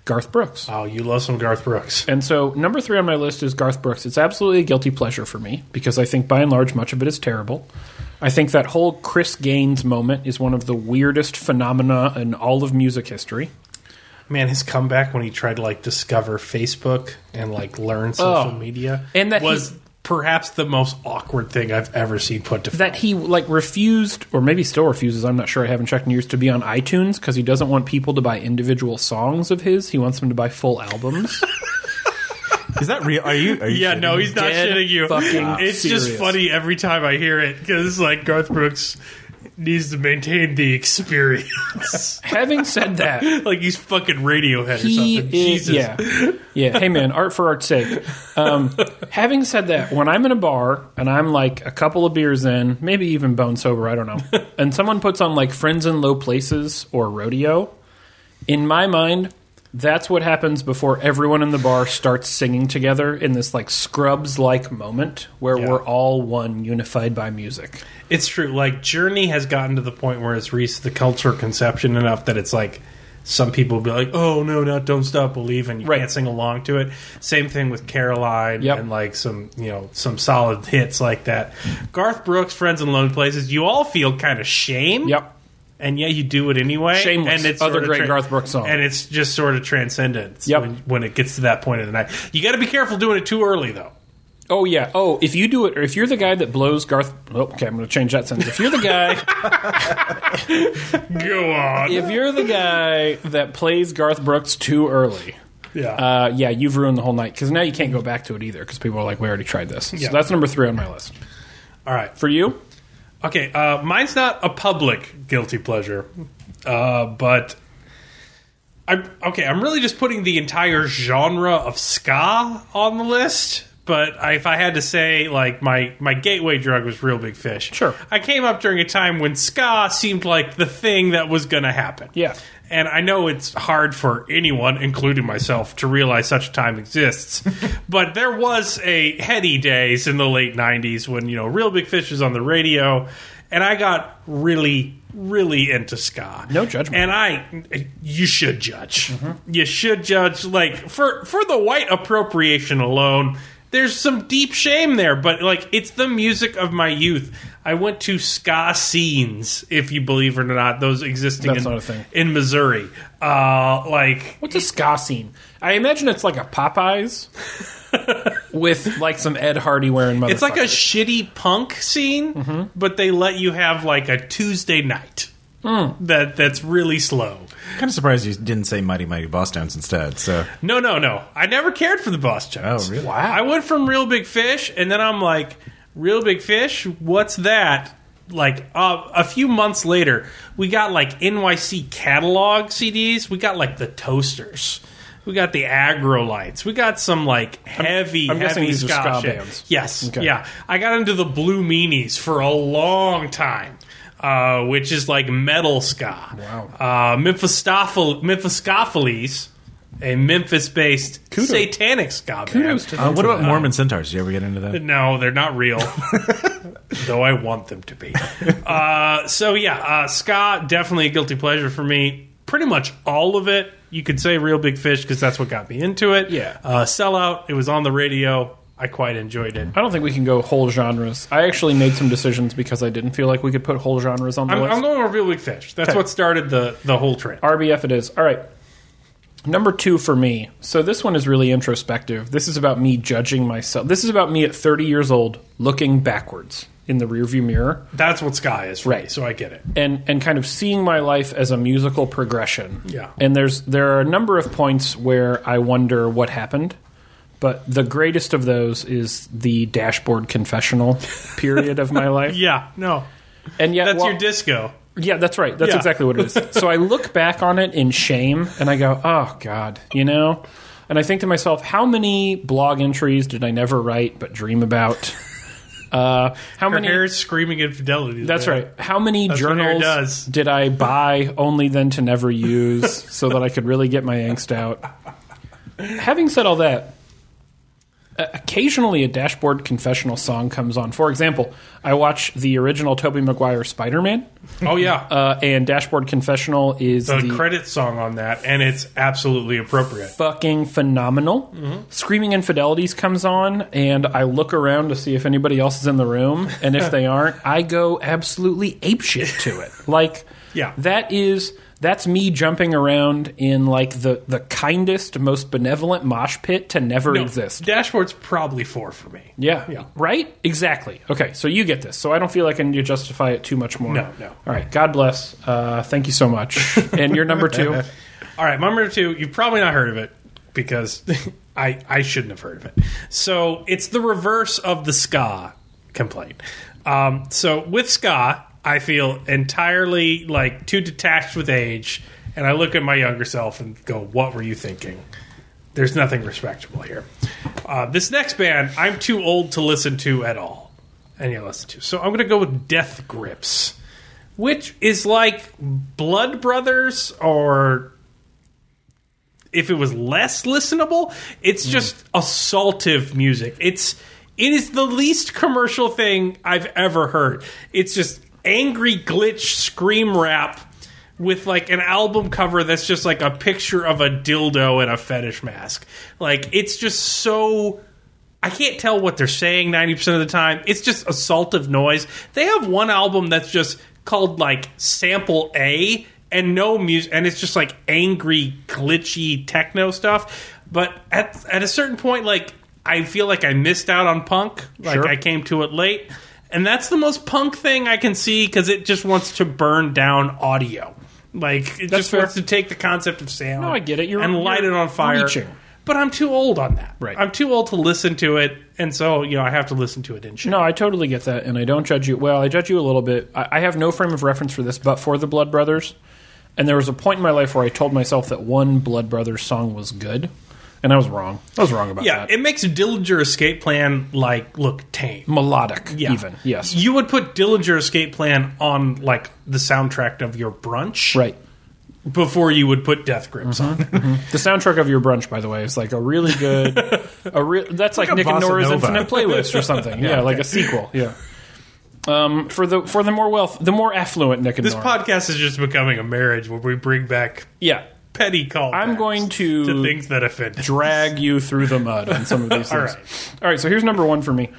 Garth Brooks. Oh, you love some Garth Brooks. And so, number three on my list is Garth Brooks. It's absolutely a guilty pleasure for me because I think, by and large, much of it is terrible. I think that whole Chris Gaines moment is one of the weirdest phenomena in all of music history. Man, his comeback when he tried to like discover Facebook and like learn social Oh. media And that was he- perhaps the most awkward thing I've ever seen put to that he like refused or maybe still refuses i'm not sure i haven't checked in years to be on itunes because he doesn't want people to buy individual songs of his he wants them to buy full albums Is that real? Are you? Are you Yeah, no, he's not Dead shitting you. fucking it's just funny every time I hear it because like Garth Brooks needs to maintain the experience. having said that like he's fucking Radiohead or he something. is Jesus. yeah yeah hey man art for art's sake um, having said that when i'm in a bar and i'm like a couple of beers in maybe even bone sober i don't know and someone puts on like friends in low places or rodeo in my mind that's what happens before everyone in the bar starts singing together in this like scrubs like moment where Yeah. we're all one unified by music It's true. Like Journey has gotten to the point where it's reached the cultural conception enough that it's like some people will be like, "Oh no, not don't stop believing." You Right. can't sing along to it. Same thing with Caroline Yep. and like some you know some solid hits like that. Garth Brooks, Friends in Low Places. You all feel kind of shame. yep And yet you do it anyway. Shameless, And it's other great Garth Brooks song. And it's just sort of transcendent. Yep. When, when it gets to that point of the night, you got to be careful doing it too early though. Oh yeah. Oh, if you do it, or if you're the guy that blows Garth. Oh, okay, I'm going to change that sentence. If you're the guy, Go on. if you're the guy that plays Garth Brooks too early, yeah. uh, yeah, you've ruined the whole night because now you can't go back to it either because people are like, we already tried this. Yeah. So that's number three on my list. all right. For you, Okay, uh, mine's not a public guilty pleasure, uh, but I okay. I'm really just putting the entire genre of ska on the list. But I, if I had to say, like my my gateway drug was Real Big Fish. Sure. I came up during a time when ska seemed like the thing that was going to happen. Yeah. And I know it's hard for anyone, including myself, to realize such a time exists. but there was a heady days in the late '90s when you know Real Big Fish was on the radio, and I got really, really into ska. No judgment. And I, you should judge. Mm-hmm. You should judge. Like for for the white appropriation alone, there's some deep shame there. But like, it's the music of my youth. I went to ska scenes, if you believe it or not, those existing That's in, not a thing. in Missouri. Uh, like what's a ska scene? I imagine it's like a Popeyes with like some Ed Hardy wearing. it's like a shitty punk scene, Mm-hmm. but they let you have like a Tuesday night. Hmm. That that's really slow. Kind of surprised you didn't say Mighty Mighty Bosstones instead. So No, no, no. I never cared for the Bosstones. Oh, really? Wow. I went from Real Big Fish, and then I'm like, Real Big Fish? What's that? Like uh, a few months later, we got like NYC catalog CDs. We got like the Toasters. We got the Agro Lights. We got some like heavy, I'm guessing heavy these are ska, ska shit. bands. Yes, Okay. yeah. I got into the Blue Meanies for a long time, uh, which is like metal ska. Wow. Uh, Memphistophel- a Memphis-based Kudos. satanic ska band. Kudos to uh, what about that. Mormon centaurs? Did you ever get into that? No, they're not real. Though I want them to be. Uh, so yeah, uh, ska definitely a guilty pleasure for me. Pretty much all of it. You could say Real Big Fish because that's what got me into it. Yeah. Uh, Sellout. It was on the radio. I quite enjoyed it. I don't think we can go whole genres. I actually made some decisions because I didn't feel like we could put whole genres on the I'm, list. I'm going Real Big Fish. That's Okay. what started the the whole trend. RBF it is. All right. Number two for me. So this one is really introspective. This is about me judging myself. This is about me at 30 years old looking backwards. in the rearview mirror That's what ska is for me, Right. so I get it. and and kind of seeing my life as a musical progression. Yeah. And there's there are a number of points where I wonder what happened, but the greatest of those is the dashboard confessional period of my life. Yeah, no. And yet, That's while- your disco. yeah, that's right. That's Yeah. exactly what it is. so I look back on it in shame and I go, "Oh God," you know. And I think to myself, how many blog entries did I never write but dream about? Uh, how Her many? hair screaming infidelity. That's man. right. How many That's journals did I buy only then to never use so that I could really get my angst out? Having said all that, occasionally a dashboard confessional song comes on. For example, I watch the original Tobey Maguire Spider-Man, Oh yeah, uh, and dashboard confessional is the, the credit song on that, and it's absolutely appropriate. fucking phenomenal. Screaming Infidelities comes on, and I look around to see if anybody else is in the room, and if they aren't, I go absolutely apeshit to it. Like, Yeah. that is that's me jumping around in like the the kindest, most benevolent mosh pit to never No, exist. Dashboard's probably four for me. Yeah. Yeah. Right? Exactly. Okay, so you get this. So I don't feel like I need to justify it too much more. No, no. All right. God bless. Uh, thank you so much. and you're number two. All right, my number two. You've probably not heard of it because I I shouldn't have heard of it. So it's the reverse of the ska complaint. Um, so with ska, I feel entirely like too detached with age, and I look at my younger self and go, "What were you thinking?" There's nothing respectable here. Uh, this next band, I'm too old to listen to at all. And you listen to. So I'm going to go with Death Grips, which is like Blood Brothers or if it was less listenable, it's just assaultive music. It's it is the least commercial thing I've ever heard. It's just angry glitch scream rap with like an album cover that's just like a picture of a dildo and a fetish mask. Like it's just so I can't tell what they're saying 90% of the time. It's just assaultive noise. They have one album that's just called like Sample A and no music and it's just like angry glitchy techno stuff. But at at a certain point like I feel like I missed out on punk. Like Sure. I came to it late. And that's the most punk thing I can see cuz it just wants to burn down audio. Like it just fair. wants to take the concept of sound No, I get it. You're- and light you're it on fire reaching. but I'm too old on that. Right. I'm too old to listen to it, and so you know I have to listen to it in shit. No, I totally get that, and I don't judge you. Well, I judge you a little bit. I, I have no frame of reference for this, but for the Blood Brothers, and there was a point in my life where I told myself that one Blood Brothers song was good, and I was wrong. I was wrong about Yeah, that. it makes Dillinger Escape Plan like look tame. Melodic, Yeah. even yes, You would put Dillinger Escape Plan on like the soundtrack of your brunch, right. Before you would put Death Grips on. The soundtrack of your brunch, by the way, is like a really good. a that's like, Like Nick and Nora's nova. Infinite Playlist or something. yeah, like a sequel. Yeah. Um, for the for the more wealth, the more affluent Nick and this Nora. podcast is just becoming a marriage where we bring back yeah, petty callbacks. I'm going to- to things that offend. drag you through the mud on some of these things. All right. All right. So here's number one for me.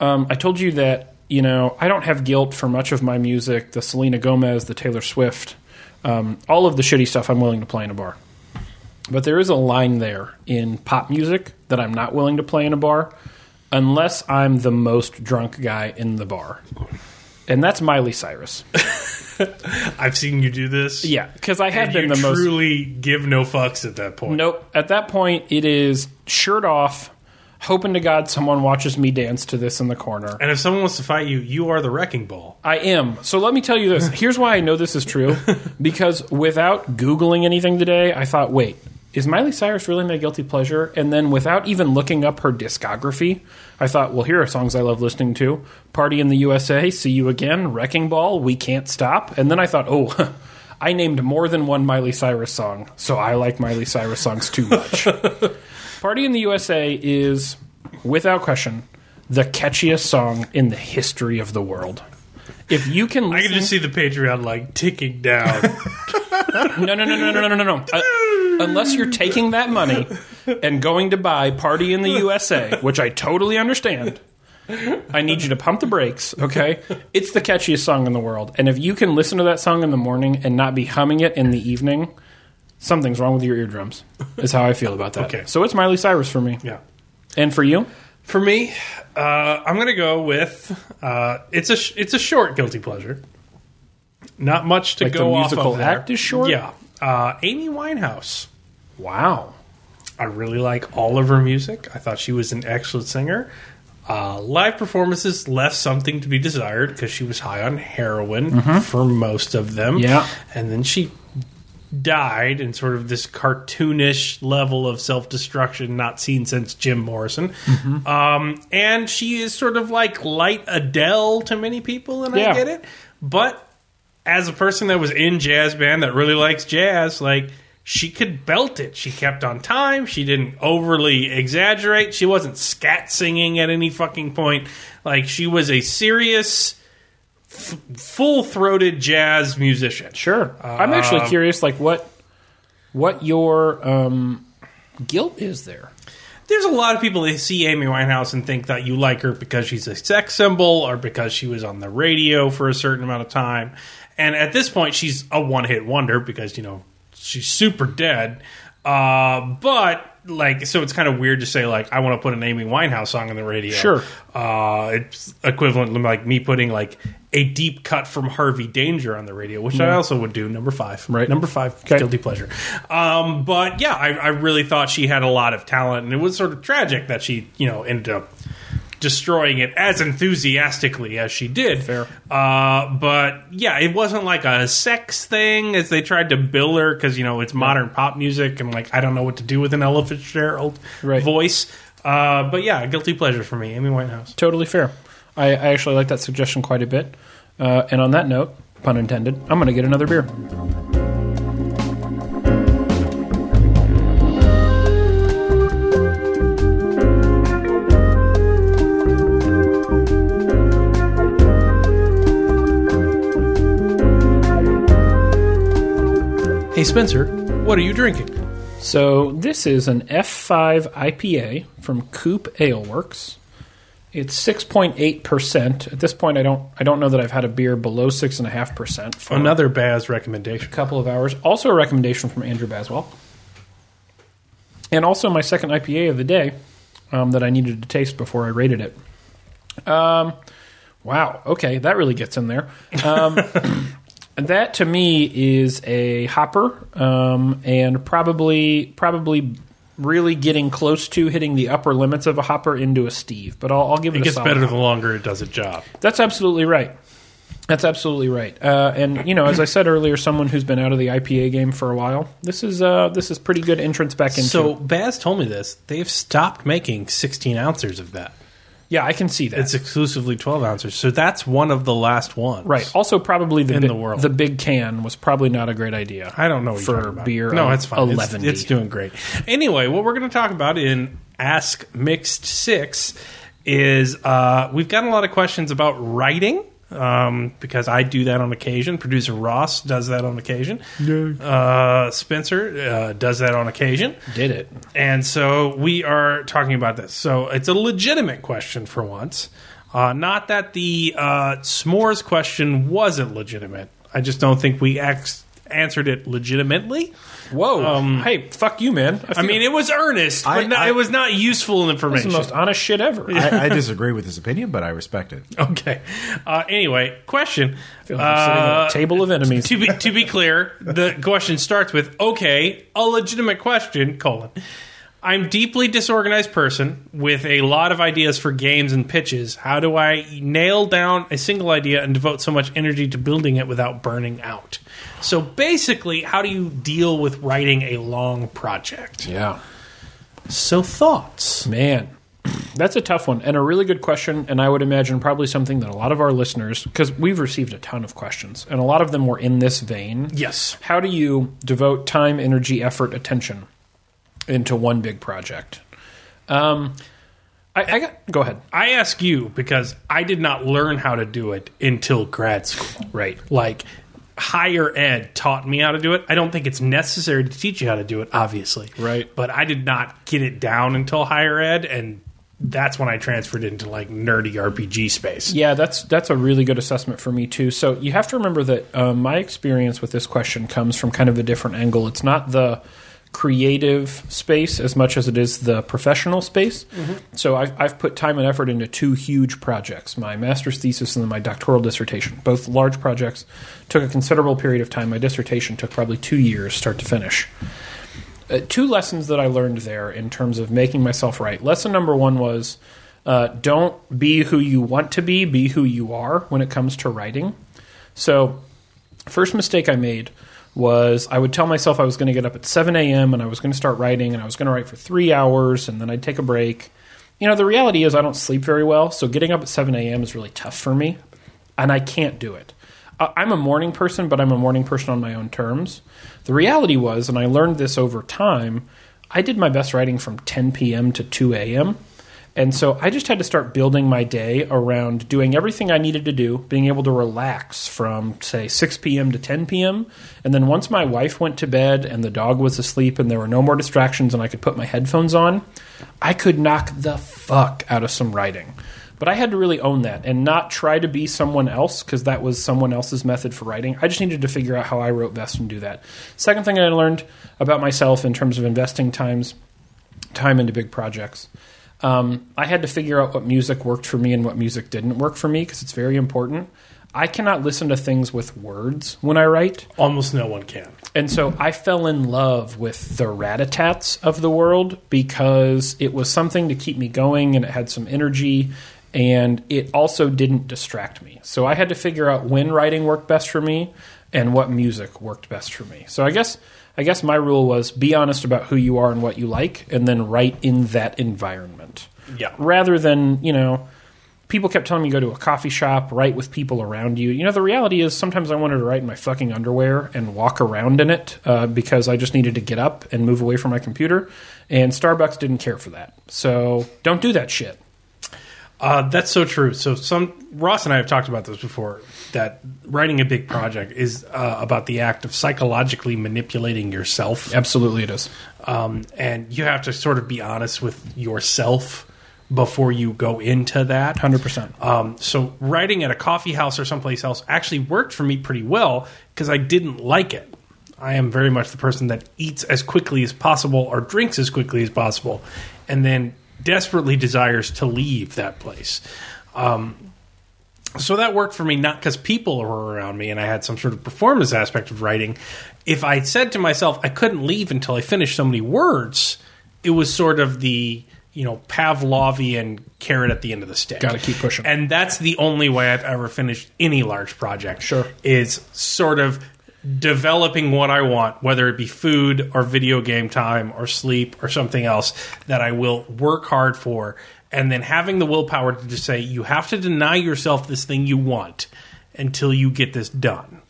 Um, I told you that you know I don't have guilt for much of my music. The Selena Gomez, the Taylor Swift, um, all of the shitty stuff I'm willing to play in a bar. But there is a line there in pop music that I'm not willing to play in a bar unless I'm the most drunk guy in the bar. And that's Miley Cyrus. I've seen you do this. Yeah, because I have been the most truly give no fucks at that point. Nope. At that point, it is shirt off, hoping to God someone watches me dance to this in the corner. And if someone wants to fight you, you are the wrecking ball. I am. So let me tell you this. Here's why I know this is true. Because without Googling anything today, I thought, wait, is Miley Cyrus really my guilty pleasure? And then without even looking up her discography, I thought, well, here are songs I love listening to Party in the USA, See You Again, Wrecking Ball, We Can't Stop. And then I thought, oh, I named more than one Miley Cyrus song, so I like Miley Cyrus songs too much. Party in the USA is, without question, the catchiest song in the history of the world. If you can I can just see the Patreon like ticking down. no, no, no, no, no, no, no, no. Uh, unless you're taking that money and going to buy Party in the USA, which I totally understand. I need you to pump the brakes, okay? It's the catchiest song in the world. And if you can listen to that song in the morning and not be humming it in the evening, something's wrong with your eardrums. Is how I feel about that. Okay. So it's Miley Cyrus for me. yeah. And for you? For me, uh, I'm going to go with uh, it's a sh- it's a short guilty pleasure. Not much to Like the go off musical of there. act is short? Yeah, uh, Amy Winehouse. Wow. I really like all of her music. I thought she was an excellent singer. Uh, live performances left something to be desired because she was high on heroin for most of them. Yeah. And then she died in sort of this cartoonish level of self destruction not seen since Jim Morrison. Um, and she is sort of like light Adele to many people, and Yeah. I get it. But as a person that was in jazz band that really likes jazz, like she could belt it. She kept on time. She didn't overly exaggerate. She wasn't scat singing at any fucking point. Like she was a serious, f- full throated jazz musician. Sure. I'm actually curious, like what what your um, guilt is there. There's a lot of people that see Amy Winehouse and think that you like her because she's a sex symbol or because she was on the radio for a certain amount of time. And at this point, she's a one hit wonder because, you know, she's super dead. Uh, but, like, so it's kind of weird to say, like, I want to put an Amy Winehouse song on the radio. Sure. Uh, it's equivalent to, like, me putting, like, a deep cut from Harvey Danger on the radio, which I also would do. Number five. Right. Number five, Okay. guilty pleasure. Um, but yeah, I, I really thought she had a lot of talent, and it was sort of tragic that she, you know, ended up destroying it as enthusiastically as she did. Fair. Uh, but yeah, it wasn't like a sex thing as they tried to bill her because you know it's modern pop music, and like I don't know what to do with an Ella Fitzgerald Right. voice. Uh, but yeah, guilty pleasure for me, Amy Winehouse. Totally fair. I, I actually like that suggestion quite a bit. Uh, and on that note, pun intended, I'm going to get another beer. Hey Spencer, what are you drinking? So this is an F5 IPA from Coop Ale Works. It's six point eight percent. At this point, I don't I don't know that I've had a beer below six and a half percent for Another Baz recommendation. a couple of hours. Also a recommendation from Andrew Baswell, and also my second IPA of the day um, that I needed to taste before I rated it. Um, wow. Okay, that really gets in there. Um, that to me is a hopper, um, and probably probably really getting close to hitting the upper limits of a hopper into a Steve. But I'll, I'll give it. It a gets better hopper. the longer it does its job. That's absolutely right. That's absolutely right. Uh, and you know, as I said earlier, someone who's been out of the IPA game for a while, this is uh, this is pretty good entrance back into. So. Baz told me this. They've stopped making 16 ounces of that. Yeah, I can see that. It's exclusively 12 ounces. So that's one of the last ones. right. Also, probably the In bi- the world. the big can was probably not a great idea. I don't know for beer. No, it's fine. It's- 11 It's, doing great. Anyway, what we're going to talk about in Ask Mixed Six is uh, we've gotten a lot of questions about writing. Um, because I do that on occasion. Producer Ross does that on occasion. Uh, Spencer uh, does that on occasion. Did it? And so we are talking about this. So it's a legitimate question for once. Uh, not that the uh, s'mores question wasn't legitimate. I just don't think we ex- answered it legitimately. Whoa! hey, fuck you, man. Um, I mean, it was earnest, but I- no, I- it was not useful it's the information. most honest shit ever. I, I disagree with his opinion, but I respect it. okay. Uh, anyway, question. I feel like I'm sitting at Uh, a table of enemies. to be to be clear, the question starts with okay, a legitimate question, colon. I'm a deeply disorganized person with a lot of ideas for games and pitches. How do I nail down a single idea and devote so much energy to building it without burning out? So basically, how do you deal with writing a long project? yeah. So thoughts. Man, that's a tough one and a really good question. And I would imagine probably something that a lot of our listeners, because we've received a ton of questions, and a lot of them were in this vein. Yes. How do you devote time, energy, effort, attention into one big project? Um, I, I got. Go ahead. I ask you because I did not learn how to do it until grad school. Right. Like higher ed taught me how to do it. I don't think it's necessary to teach you how to do it, obviously. Right. But I did not get it down until higher ed and that's when I transferred into like nerdy RPG space. Yeah, that's that's a really good assessment for me too. So you have to remember that um, my experience with this question comes from kind of a different angle. It's not the creative space as much as it is the professional space. So I've, I've put time and effort into two huge projects my master's thesis and then my doctoral dissertation. Both large projects took a considerable period of time. My dissertation took probably two years, start to finish. Uh, two lessons that I learned there in terms of making myself right. Lesson number one was uh, don't be who you want to be, be who you are when it comes to writing. So, first mistake I made was I would tell myself I was going to get up at 7 a.m. and I was going to start writing and I was going to write for three hours and then I'd take a break. You know, the reality is I don't sleep very well, so getting up at 7 a.m. is really tough for me, and I can't do it. I'm a morning person, but I'm a morning person on my own terms. The reality was, and I learned this over time, I did my best writing from 10 p.m. to 2 a.m. And so I just had to start building my day around doing everything I needed to do, being able to relax from, say, 6 p.m. to 10 p.m. And then once my wife went to bed and the dog was asleep and there were no more distractions and I could put my headphones on, I could knock the fuck out of some writing. But I had to really own that and not try to be someone else because that was someone else's method for writing. I just needed to figure out how I wrote best and do that. Second thing I learned about myself in terms of investing times time into big projects. Um, I had to figure out what music worked for me and what music didn't work for me because it's very important. I cannot listen to things with words when I write. Almost no one can. And so I fell in love with the rat-a-tats of the world because it was something to keep me going and it had some energy and it also didn't distract me. So I had to figure out when writing worked best for me and what music worked best for me. So I guess I guess my rule was be honest about who you are and what you like and then write in that environment. Yeah. Rather than, you know, people kept telling me go to a coffee shop, write with people around you. You know, the reality is sometimes I wanted to write in my fucking underwear and walk around in it uh, because I just needed to get up and move away from my computer. And Starbucks didn't care for that. So don't do that shit. Uh, that's so true. So some Ross and I have talked about this before. That writing a big project is uh, about the act of psychologically manipulating yourself, Absolutely, it is. um, and you have to sort of be honest with yourself before you go into that. 100%. Um, so writing at a coffee house or someplace else actually worked for me pretty well because I didn't like it. I am very much the person that eats as quickly as possible or drinks as quickly as possible, and then desperately desires to leave that place. Um, so that worked for me not because people were around me and I had some sort of performance aspect of writing. If I said to myself I couldn't leave until I finished so many words, it was sort of the you know Pavlovian carrot at the end of the stick. Gotta keep pushing. and that's the only way I've ever finished any large project. Sure. is sort of developing what I want, whether it be food or video game time or sleep or something else that I will work hard for, and then having the willpower to just say, you have to deny yourself this thing you want until you get this done.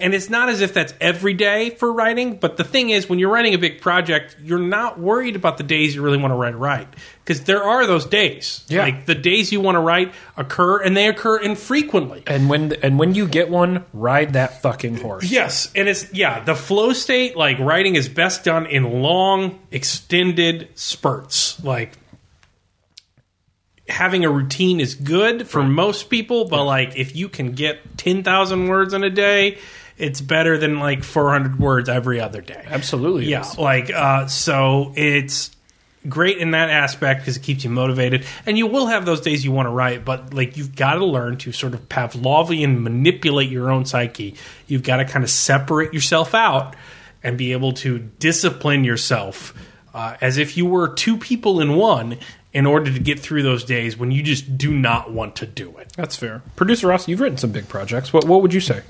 And it's not as if that's every day for writing, but the thing is, when you're writing a big project, you're not worried about the days you really want to write right. Because there are those days. Yeah. Like the days you want to write occur, and they occur infrequently. And when and when you get one, ride that fucking horse. Yes, and it's yeah, the flow state like writing is best done in long, extended spurts. Like having a routine is good for most people, but like if you can get 10,000 words in a day, it's better than like 400 words every other day. Absolutely. Yeah, like uh, so it's great in that aspect because it keeps you motivated, and you will have those days you want to write, but like you've got to learn to sort of Pavlovian manipulate your own psyche. You've got to kind of separate yourself out and be able to discipline yourself uh, as if you were two people in one. In order to get through those days when you just do not want to do it. That's fair. Producer Ross, you've written some big projects. What what would you say?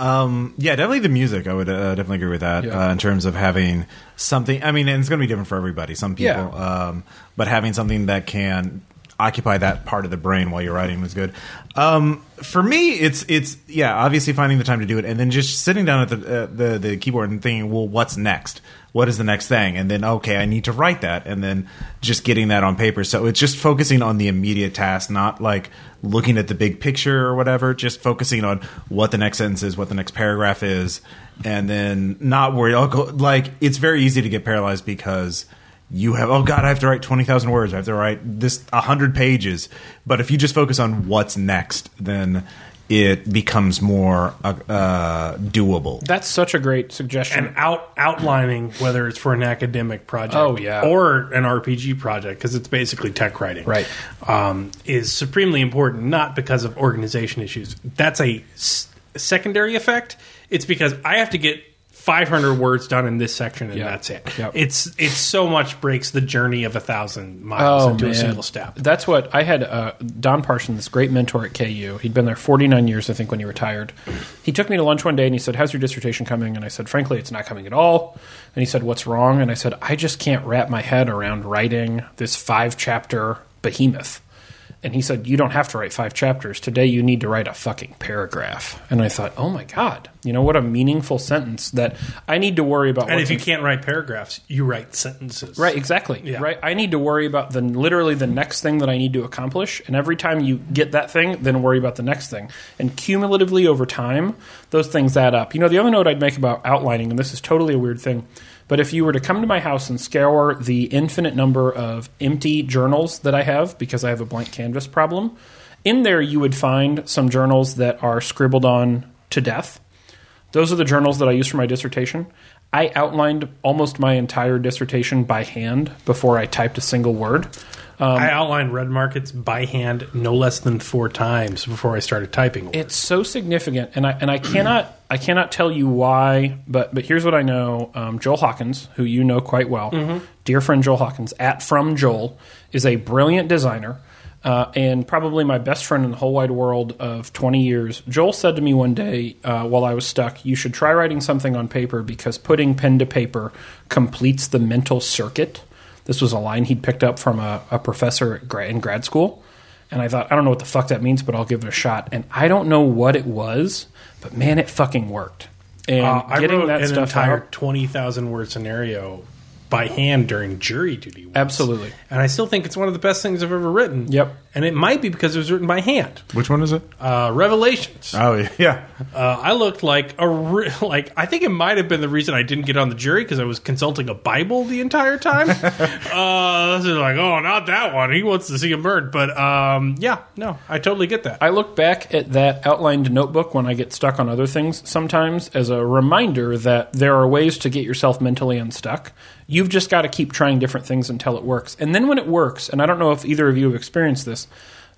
Um, yeah, definitely the music. I would uh, definitely agree with that Yeah. uh, in terms of having something. I mean, and it's going to be different for everybody. Some people, Yeah. um, but having something that can occupy that part of the brain while you're writing was good. Um, for me, it's it's yeah, obviously finding the time to do it, and then just sitting down at the uh, the the keyboard and thinking, well, what's next? What is the next thing? And then okay, I need to write that, and then just getting that on paper. So it's just focusing on the immediate task, not like looking at the big picture or whatever. Just focusing on what the next sentence is, what the next paragraph is, and then not worry. Go, like it's very easy to get paralyzed because you have oh god i have to write 20000 words i have to write this 100 pages but if you just focus on what's next then it becomes more uh, uh, doable. That's such a great suggestion. and out outlining whether it's for an academic project Oh, yeah. or an RPG project because it's basically tech writing Right. um, is supremely important not because of organization issues that's a s- secondary effect it's because I have to get 500 words done in this section and Yeah. that's it Yep. it's it's so much breaks the journey of a thousand miles Oh, into man. a single step That's what I had. Uh, Don Parson, this great mentor at KU. He'd been there 49 years, I think, when he retired. He took me to lunch one day and he said, "How's your dissertation coming?" And I said, "Frankly, it's not coming at all." And he said, "What's wrong?" And I said, "I just can't wrap my head around writing this five chapter behemoth." And he said, You don't have to write five chapters. Today you need to write a fucking paragraph. And I thought, Oh my God, you know, what a meaningful sentence that I need to worry about. and if you can't write paragraphs you write sentences Right, exactly. Yeah. Right. I need to worry about the literally the next thing that I need to accomplish, and every time you get that thing, then worry about the next thing. And cumulatively over time, those things add up. You know, the other note I'd make about outlining, and this is totally a weird thing, but if you were to come to my house and scour the infinite number of empty journals that I have because I have a blank canvas problem, in there you would find some journals that are scribbled on to death. Those are the journals that I use for my dissertation. I outlined almost my entire dissertation by hand before I typed a single word. I outlined red markets by hand no less than four times before I started typing. It's so significant, and I and I cannot I cannot tell you why, but but here's what I know. Um, Joel Hawkins, who you know quite well, dear friend Joel Hawkins at From Joel, is a brilliant designer. Uh, and probably my best friend in the whole wide world of 20 years. Joel said to me one day uh, while I was stuck, You should try writing something on paper because putting pen to paper completes the mental circuit. This was a line he'd picked up from a, a professor at gra- in grad school. And I thought, I don't know what the fuck that means, but I'll give it a shot. And I don't know what it was, but man, it fucking worked. And Uh, I getting wrote that an stuff entire out, twenty thousand word scenario by hand during jury duty. Once. Absolutely. and I still think it's one of the best things I've ever written. Yep. and it might be because it was written by hand. Which one is it? Uh, Revelations. Oh yeah, Uh, I looked like a re- like I think it might have been the reason I didn't get on the jury because I was consulting a Bible the entire time. uh, this is like, oh, not that one. He wants to see him burned. But um, yeah, no, I totally get that. I look back at that outlined notebook when I get stuck on other things sometimes as a reminder that there are ways to get yourself mentally unstuck. You've just got to keep trying different things until it works. And then when it works, and I don't know if either of you have experienced this,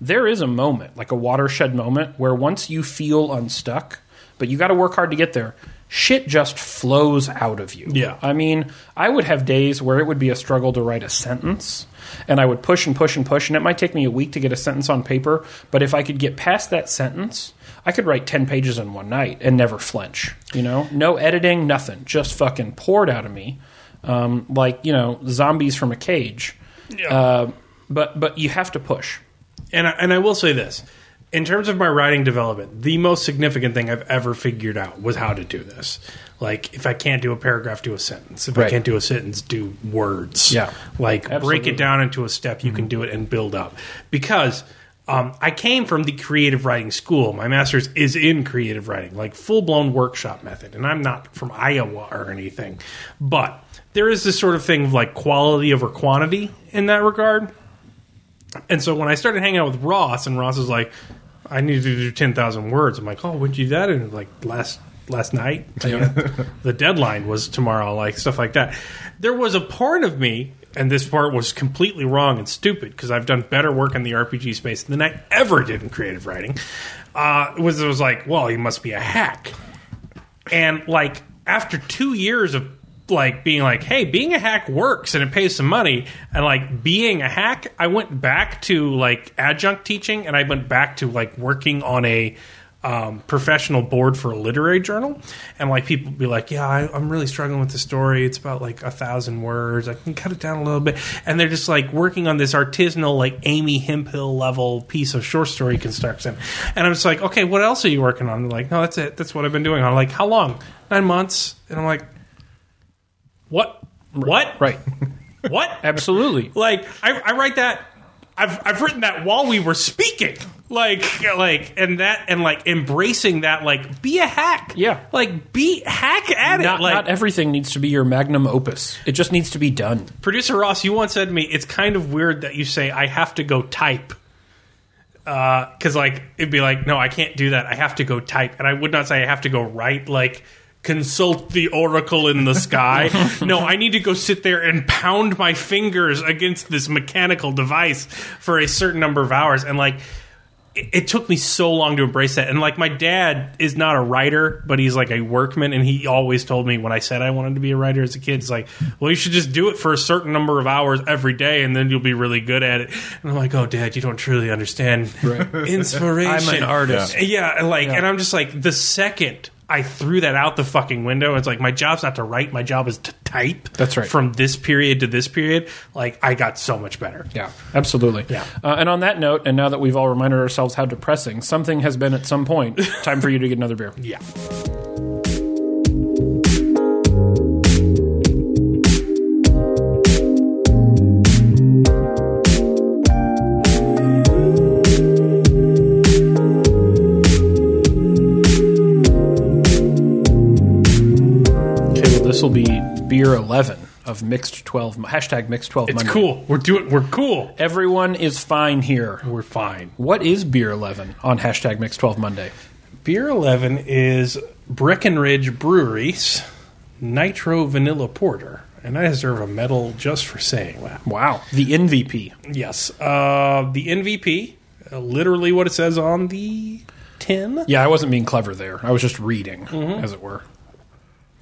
there is a moment, like a watershed moment, where once you feel unstuck, but you got to work hard to get there, shit just flows out of you. Yeah. I mean, I would have days where it would be a struggle to write a sentence, and I would push and push and push, and it might take me a week to get a sentence on paper. But if I could get past that sentence, I could write 10 pages in one night and never flinch. You know, no editing, nothing, just fucking poured out of me, um, like, you know, zombies from a cage. Uh, but, but you have to push. and I, and I will say this. In terms of my writing development, the most significant thing I've ever figured out was how to do this. Like, if I can't do a paragraph, do a sentence. If I Right. can't do a sentence, do words. Yeah. Like, break Absolutely. it down into a step. You can do it and build up. Because um, I came from the creative writing school. My master's is in creative writing, like full blown workshop method. And I'm not from Iowa or anything. But there is this sort of thing of like quality over quantity in that regard. And so when I started hanging out with Ross, and Ross was like, "I need to do ten thousand words," I'm like, "Oh, when'd you do that?" And like last last night, the deadline was tomorrow, like stuff like that. There was a part of me, and this part was completely wrong and stupid because I've done better work in the RPG space than I ever did in creative writing. Uh, was it was like, well, he must be a hack, and like after two years of like being like, hey, being a hack works and it pays some money, and like being a hack, I went back to like adjunct teaching and I went back to like working on a um, professional board for a literary journal, and like people be like, yeah, I, I'm really struggling with the story. It's about like a thousand words. I can cut it down a little bit, and they're just like working on this artisanal like Amy Hempel level piece of short story construction, and I'm just like, okay, what else are you working on? They're like, no, that's it. That's what I've been doing. I'm like, how long? Nine months, and I'm like. What? What? Right. What? Absolutely. Like I, I write that. I've I've written that while we were speaking. Like like and that and like embracing that. Like be a hack. Yeah. Like be hack at Not, it. Like not everything needs to be your magnum opus. It just needs to be done. producer Ross, you once said to me, it's kind of weird that you say I have to go type. Uh, because like it'd be like, no, I can't do that. I have to go type, and I would not say I have to go write. Like consult the oracle in the sky. no, I need to go sit there and pound my fingers against this mechanical device for a certain number of hours, and like. It, it took me so long to embrace that, and like my dad is not a writer, but he's like a workman, and he always told me when I said I wanted to be a writer as a kid, it's like, well, you should just do it for a certain number of hours every day, and then you'll be really good at it. And I'm like, oh, dad, you don't truly understand inspiration. I'm an artist. Yeah, and like, and I'm just like, the second I threw that out the fucking window, it's like my job's not to write, my job is to type. That's right. From this period to this period, like I got so much better. Yeah, absolutely. Yeah. Uh, and on that note, and now that we've all reminded ourselves how depressing something has been at some point, time for you to get another beer. Yeah. Beer 11 of mixed 12, hashtag mixed 12 It's Monday. cool. We're doing. We're cool. Everyone is fine here. We're fine. What is beer 11 on hashtag mixed 12 Monday? Beer 11 is Breckenridge Brewery's Nitro Vanilla Porter. And I deserve a medal just for saying that. Wow. The MVP. Yes. Uh, the MVP, uh, literally what it says on the tin. Yeah, I wasn't being clever there. I was just reading, Mm-hmm. as it were.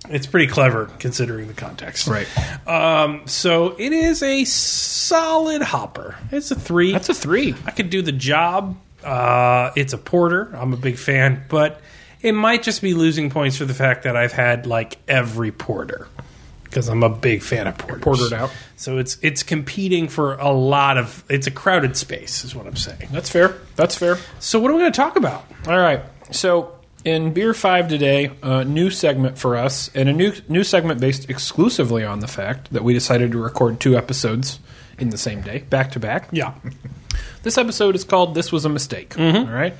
It's pretty clever considering the context. Right. Um, so it is a solid hopper. It's a three. That's a three. I could do the job. Uh, it's a porter. I'm a big fan, but it might just be losing points for the fact that I've had like every porter because I'm a big fan of porters. Portered out. So it's it's competing for a lot of. It's a crowded space, is what I'm saying. That's fair. That's fair. So what are we going to talk about? All right. So in beer five today, a new segment for us, and a new new segment based exclusively on the fact that we decided to record two episodes in the same day, back to back. Yeah. This episode is called "This Was a Mistake." all right,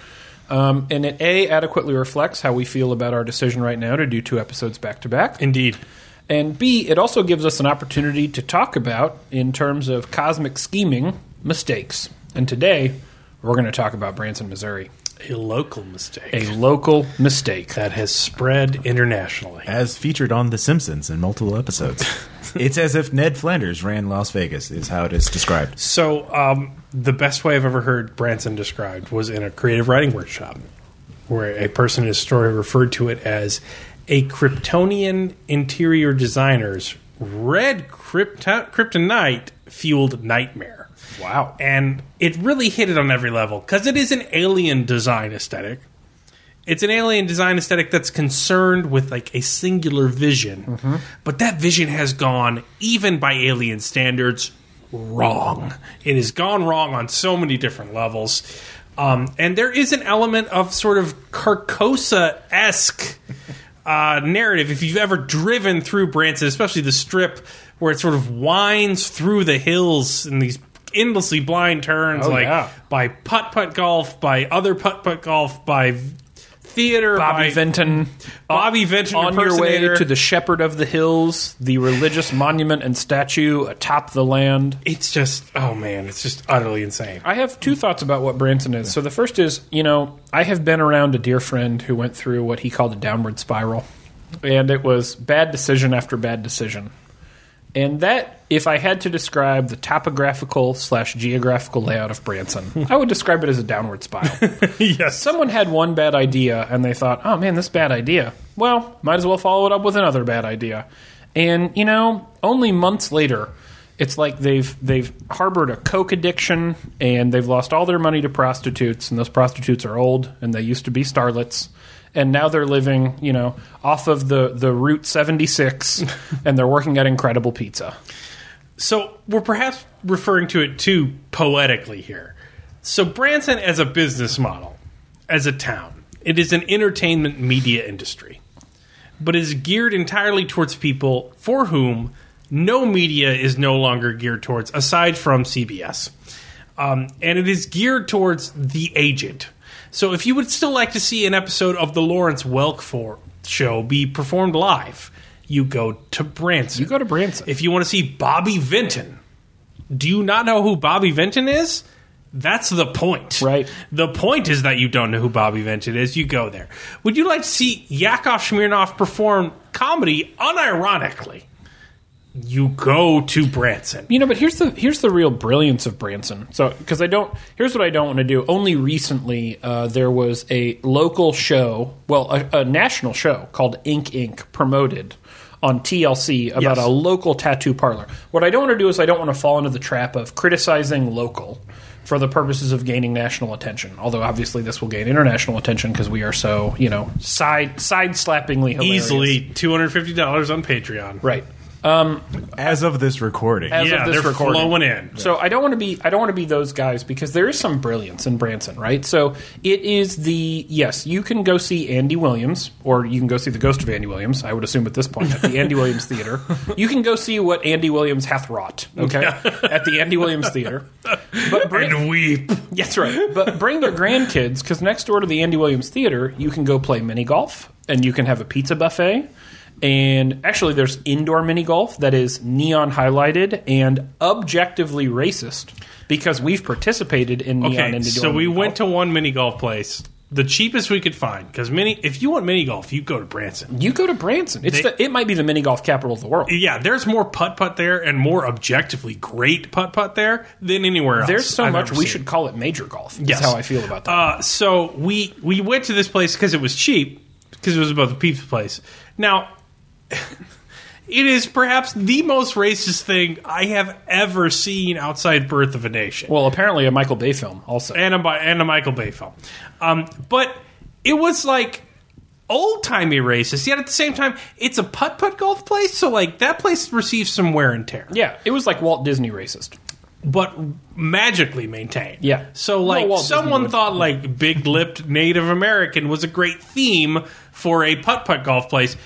um, and it a adequately reflects how we feel about our decision right now to do two episodes back to back, Indeed. and b it also gives us an opportunity to talk about, in terms of cosmic scheming, mistakes. And today, we're going to talk about Branson, Missouri, A local mistake a local mistake. that has spread internationally. As featured on The Simpsons in multiple episodes. it's as if Ned Flanders ran Las Vegas, is how it is described. So, um, the best way I've ever heard Branson described was in a creative writing workshop, where a person in a story referred to it as a Kryptonian interior designer's red krypto- kryptonite fueled nightmare. Wow. And it really hit it on every level because it is an alien design aesthetic. It's an alien design aesthetic that's concerned with like a singular vision, but that vision has gone, even by alien standards, wrong. It has gone wrong on so many different levels. Um, and there is an element of sort of Carcosa esque uh, narrative. If you've ever driven through Branson, especially the strip where it sort of winds through the hills in these endlessly blind turns, Oh, like yeah. by putt putt golf, by other putt putt golf, by theater, Bobby by Vinton. Bobby Vinton on your way to the Shepherd of the Hills, the religious monument and statue atop the land. It's just, oh man, it's just utterly insane. I have two thoughts about what Branson is. So the first is, you know, I have been around a dear friend who went through what he called a downward spiral, and it was bad decision after bad decision. And that, if I had to describe the topographical slash geographical layout of Branson, I would describe it as a downward spiral. yes. Someone had one bad idea and they thought, oh man, this bad idea. Well, might as well follow it up with another bad idea. And, you know, only months later, it's like they've they've harbored a coke addiction and they've lost all their money to prostitutes and those prostitutes are old and they used to be starlets and now they're living, you know, off of the the Route 76 and they're working at Incredible Pizza. So we're perhaps referring to it too poetically here. So Branson, as a business model, as a town, it is an entertainment media industry, but is geared entirely towards people for whom no media is no longer geared towards, aside from CBS. Um, and it is geared towards the agent. So if you would still like to see an episode of the Lawrence Welk for show be performed live, you go to Branson. You go to Branson. If you want to see Bobby Vinton, do you not know who Bobby Vinton is? That's the point. Right. The point is that you don't know who Bobby Vinton is. You go there. Would you like to see Yakov Smirnoff perform comedy unironically? You go to Branson. You know, but here's the here's the real brilliance of Branson. So, because I don't, here's what I don't want to do. Only recently, uh, there was a local show, well, a, a national show called Ink Ink promoted on TLC about Yes. a local tattoo parlor. What I don't want to do is I don't want to fall into the trap of criticizing local for the purposes of gaining national attention. Although obviously this will gain international attention because we are so you know side side slappingly hilarious. Easily $250 on Patreon. right. Um, as of this recording, As yeah, of this they're recording. flowing in. So I don't want to be I don't want to be those guys because there is some brilliance in Branson, right? So it is the yes, you can go see Andy Williams or you can go see the ghost of Andy Williams, I would assume at this point at the Andy Williams Theater. You can go see what Andy Williams hath wrought, okay? at the Andy Williams Theater. But bring, And weep. That's right. But bring your grandkids because next door to the Andy Williams Theater, you can go play mini golf and you can have a pizza buffet. And actually, there's indoor mini golf that is neon highlighted and objectively racist because we've participated in neon Okay, indoor. so we went to one mini golf place, the cheapest we could find. Because mini, if you want mini golf, you go to Branson. You go to Branson. It's They- the, it might be the mini golf capital of the world. Yeah, there's more putt putt there and more objectively great putt putt there than anywhere else. There's so I've much we seen. should call it major golf. Yes. That's how I feel about that. Uh, so we we went to this place because it was cheap because it was above the pizza place. Now, it is perhaps the most racist thing I have ever seen outside Birth of a Nation. well, apparently a Michael Bay film also. and a, and a Michael Bay film. Um, but it was like old timey racist. Yet at the same time, it's a putt putt golf place, so like that place receives some wear and tear, yeah, it was like Walt Disney racist. but magically maintained. Yeah. So like Disney someone thought like big lipped Native American was a great theme for a putt putt golf place.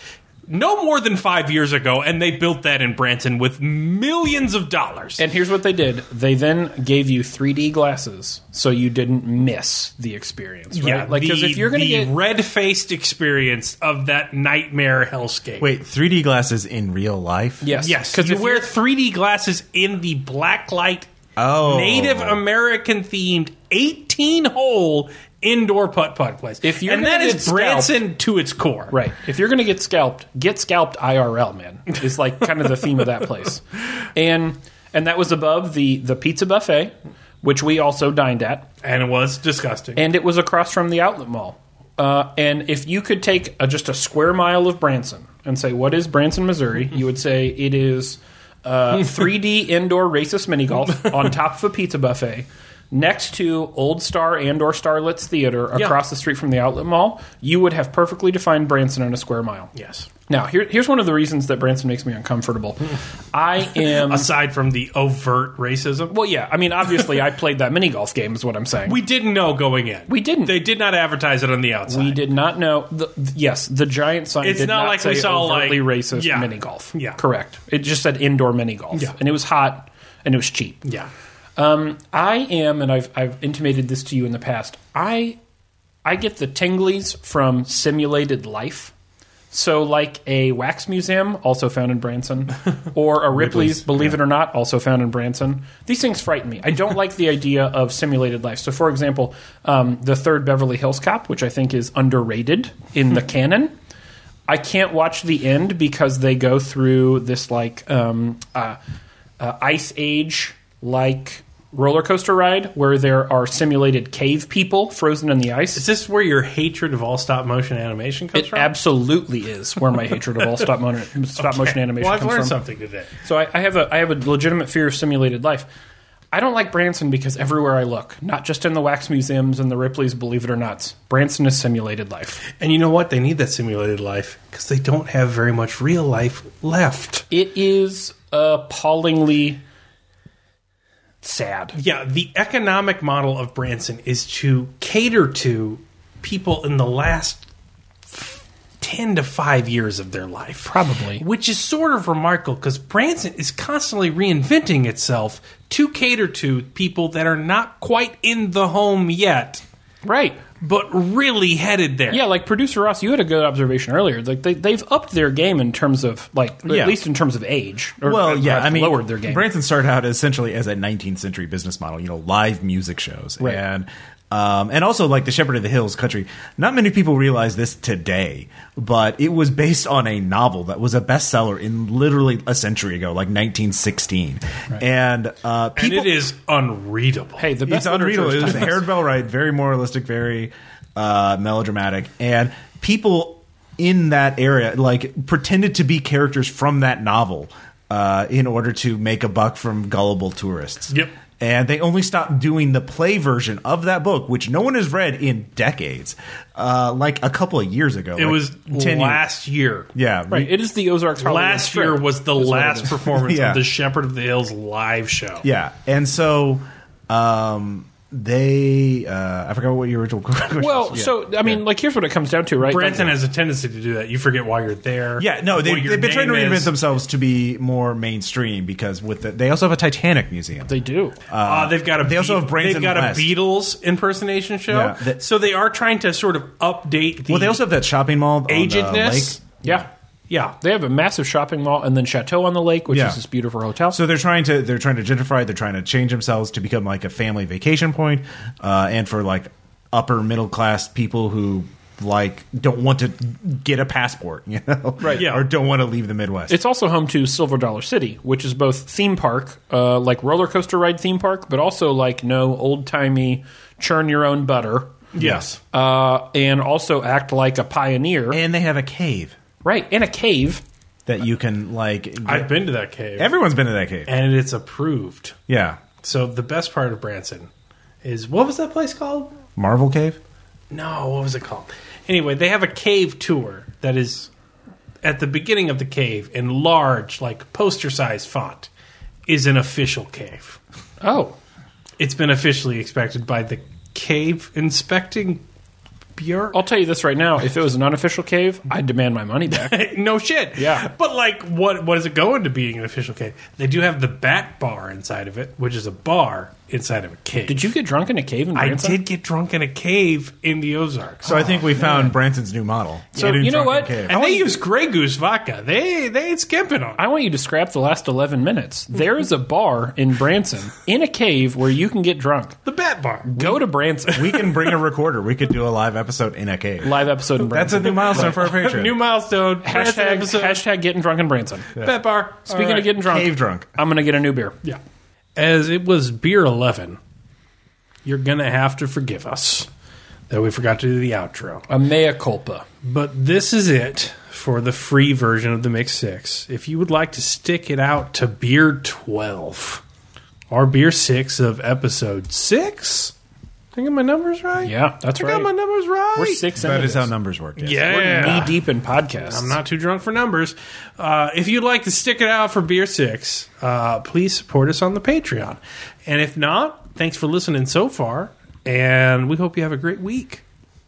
No more than five years ago, and they built that in Branson with millions of dollars. And here's what they did. They then gave you 3D glasses so you didn't miss the experience, right? yeah, like because if you're going to get red faced experience of that nightmare hellscape. wait, 3D glasses in real life? yes, Yes, because you wear 3D glasses in the blacklight Oh, Native American themed 18 hole indoor putt putt place. If you're and that is scalped- Branson to its core. right, if you're going to get scalped, get scalped IRL, man. Is like kind of the theme of that place, and and that was above the the pizza buffet, which we also dined at. And it was disgusting. and it was across from the outlet mall. Uh, and if you could take a, just a square mile of Branson and say, "What is Branson, Missouri?" you would say it is uh, 3D indoor racist mini golf on top of a pizza buffet. Next to Old Star and or Starlets Theater Yeah. across the street from the outlet mall, you would have perfectly defined Branson in a square mile. yes. Now, here, here's one of the reasons that Branson makes me uncomfortable. I am. Aside from the overt racism, Well, yeah. I mean, obviously, I played that mini golf game, is what I'm saying. we didn't know going in. We didn't. They did not advertise it on the outside. We did not know. The, yes, the giant sign It's did not not, like we saw, overtly like- racist yeah. mini golf. Yeah. correct. It just said indoor mini golf, Yeah. and it was hot and it was cheap. Yeah. Um, I am, and I've I've intimated this to you in the past. I I get the tinglies from simulated life. So, like a wax museum, also found in Branson, or a Ripley's, believe it or not, also found in Branson. These things frighten me. I don't like the idea of simulated life. So, for example, um, the third Beverly Hills Cop, which I think is underrated in the canon, I can't watch the end because they go through this like um, uh, uh, ice age like roller coaster ride where there are simulated cave people frozen in the ice. Is this where your hatred of all stop motion animation comes It from? absolutely is where my hatred of all stop, mo- stop motion animation Well, I've comes learned from. something today. So I, I have a I have a legitimate fear of simulated life. I don't like Branson because everywhere I look, not just in the wax museums and the Ripley's, believe it or not, Branson is simulated life. And you know what? They need that simulated life because they don't have very much real life left. It is appallingly sad. Yeah, the economic model of Branson is to cater to people in the last 10 to 5 years of their life. Probably. Which is sort of remarkable because Branson is constantly reinventing itself to cater to people that are not quite in the home yet. Right. But really headed there. Yeah, like producer Ross, you had a good observation earlier. Like they, they've upped their game in terms of like Yeah. at least in terms of age. Or well, yeah, perhaps I mean, lowered their game. Branson started out essentially as a 19th century business model, you know, live music shows, Right. and um, and also like the Shepherd of the Hills country. Not many people realize this today, but it was based on a novel that was a bestseller in literally a century ago, like 1916, and uh, and it is unreadable. hey, the best it's unreadable. literature It is was timeless. Harold Bell Wright, very moralistic, very uh, melodramatic, and people in that area like pretended to be characters from that novel uh, in order to make a buck from gullible tourists. Yep. And they only stopped doing the play version of that book, which no one has read in decades, uh, like a couple of years ago. it like was 10 years. last year. Yeah, Right. It is the Ozarks Last strip, year was the is what it last performance Yeah. of the Shepherd of the Hills live show. Yeah, and so um, they, uh, I forgot what your original question was. Well, Yeah. so I mean, Yeah. like here's what it comes down to, right? Branson Like, has a tendency to do that. You forget why you're there. Yeah, no, they, they've been trying to reinvent is. themselves to be more mainstream because with the, they also have a Titanic museum. they do. Uh, they've got a they also have Branson they've got West. a Beatles impersonation show. Yeah, that- so they are trying to sort of update the well, they also have that shopping mall on the agedness. lake. yeah. Yeah. They have a massive shopping mall and then Chateau on the Lake, which Yeah. is this beautiful hotel. So they're trying to they're trying to gentrify. They're trying to change themselves to become like a family vacation point, uh, and for like upper middle class people who like don't want to get a passport, you know, Right, yeah. or don't want to leave the Midwest. It's also home to Silver Dollar City, which is both theme park, uh, like roller coaster ride theme park, but also like no old timey churn your own butter, Yes. uh, and also act like a pioneer. and they have a cave right, in a cave. that you can like. Get, I've been to that cave. everyone's been to that cave. and it's approved. Yeah, So the best part of Branson is what was that place called? Marvel Cave. No, what was it called? Anyway, they have a cave tour that is at the beginning of the cave in large, like poster sized font, is an official cave. Oh, It's been officially inspected by the cave inspecting I'll tell you this right now: if it was an unofficial cave, I'd demand my money back. no shit. Yeah. But like what what does it go into being an official cave? They do have the bat bar inside of it, which is a bar inside of a cave. Did you get drunk in a cave in I did get drunk in a cave in the Ozarks. So I think we oh, found Branson's new model. So, Get in you know drunken what? Cave. and they use Grey Goose vodka. They they ain't skimping on. it. I want you to scrap the last 11 minutes. There is a bar in Branson in a cave where you can get drunk. The bat bar. Go to Branson. we can bring a recorder. We could do a live episode in a cave. Live episode in Branson. That's a Branson. new milestone for our Patreon. New milestone. Branson hashtag, episode. hashtag getting drunk in Branson. bat bar. Speaking All right. of getting drunk, Cave drunk. I'm going to get a new beer. Yeah. As it was beer 11, you're going to have to forgive us that we forgot to do the outro. A mea culpa. But this is it for the free version of the Mixed Six. If you would like to stick it out to beer 12 our beer 6 of episode 6, I got my numbers right? Yeah, that's I right. got my numbers right. We're six That into is how numbers work. yes. Yeah. We're knee deep in podcasts. I'm not too drunk for numbers. Uh, if you'd like to stick it out for Beer Six, uh, please support us on the Patreon. And if not, thanks for listening so far, and we hope you have a great week.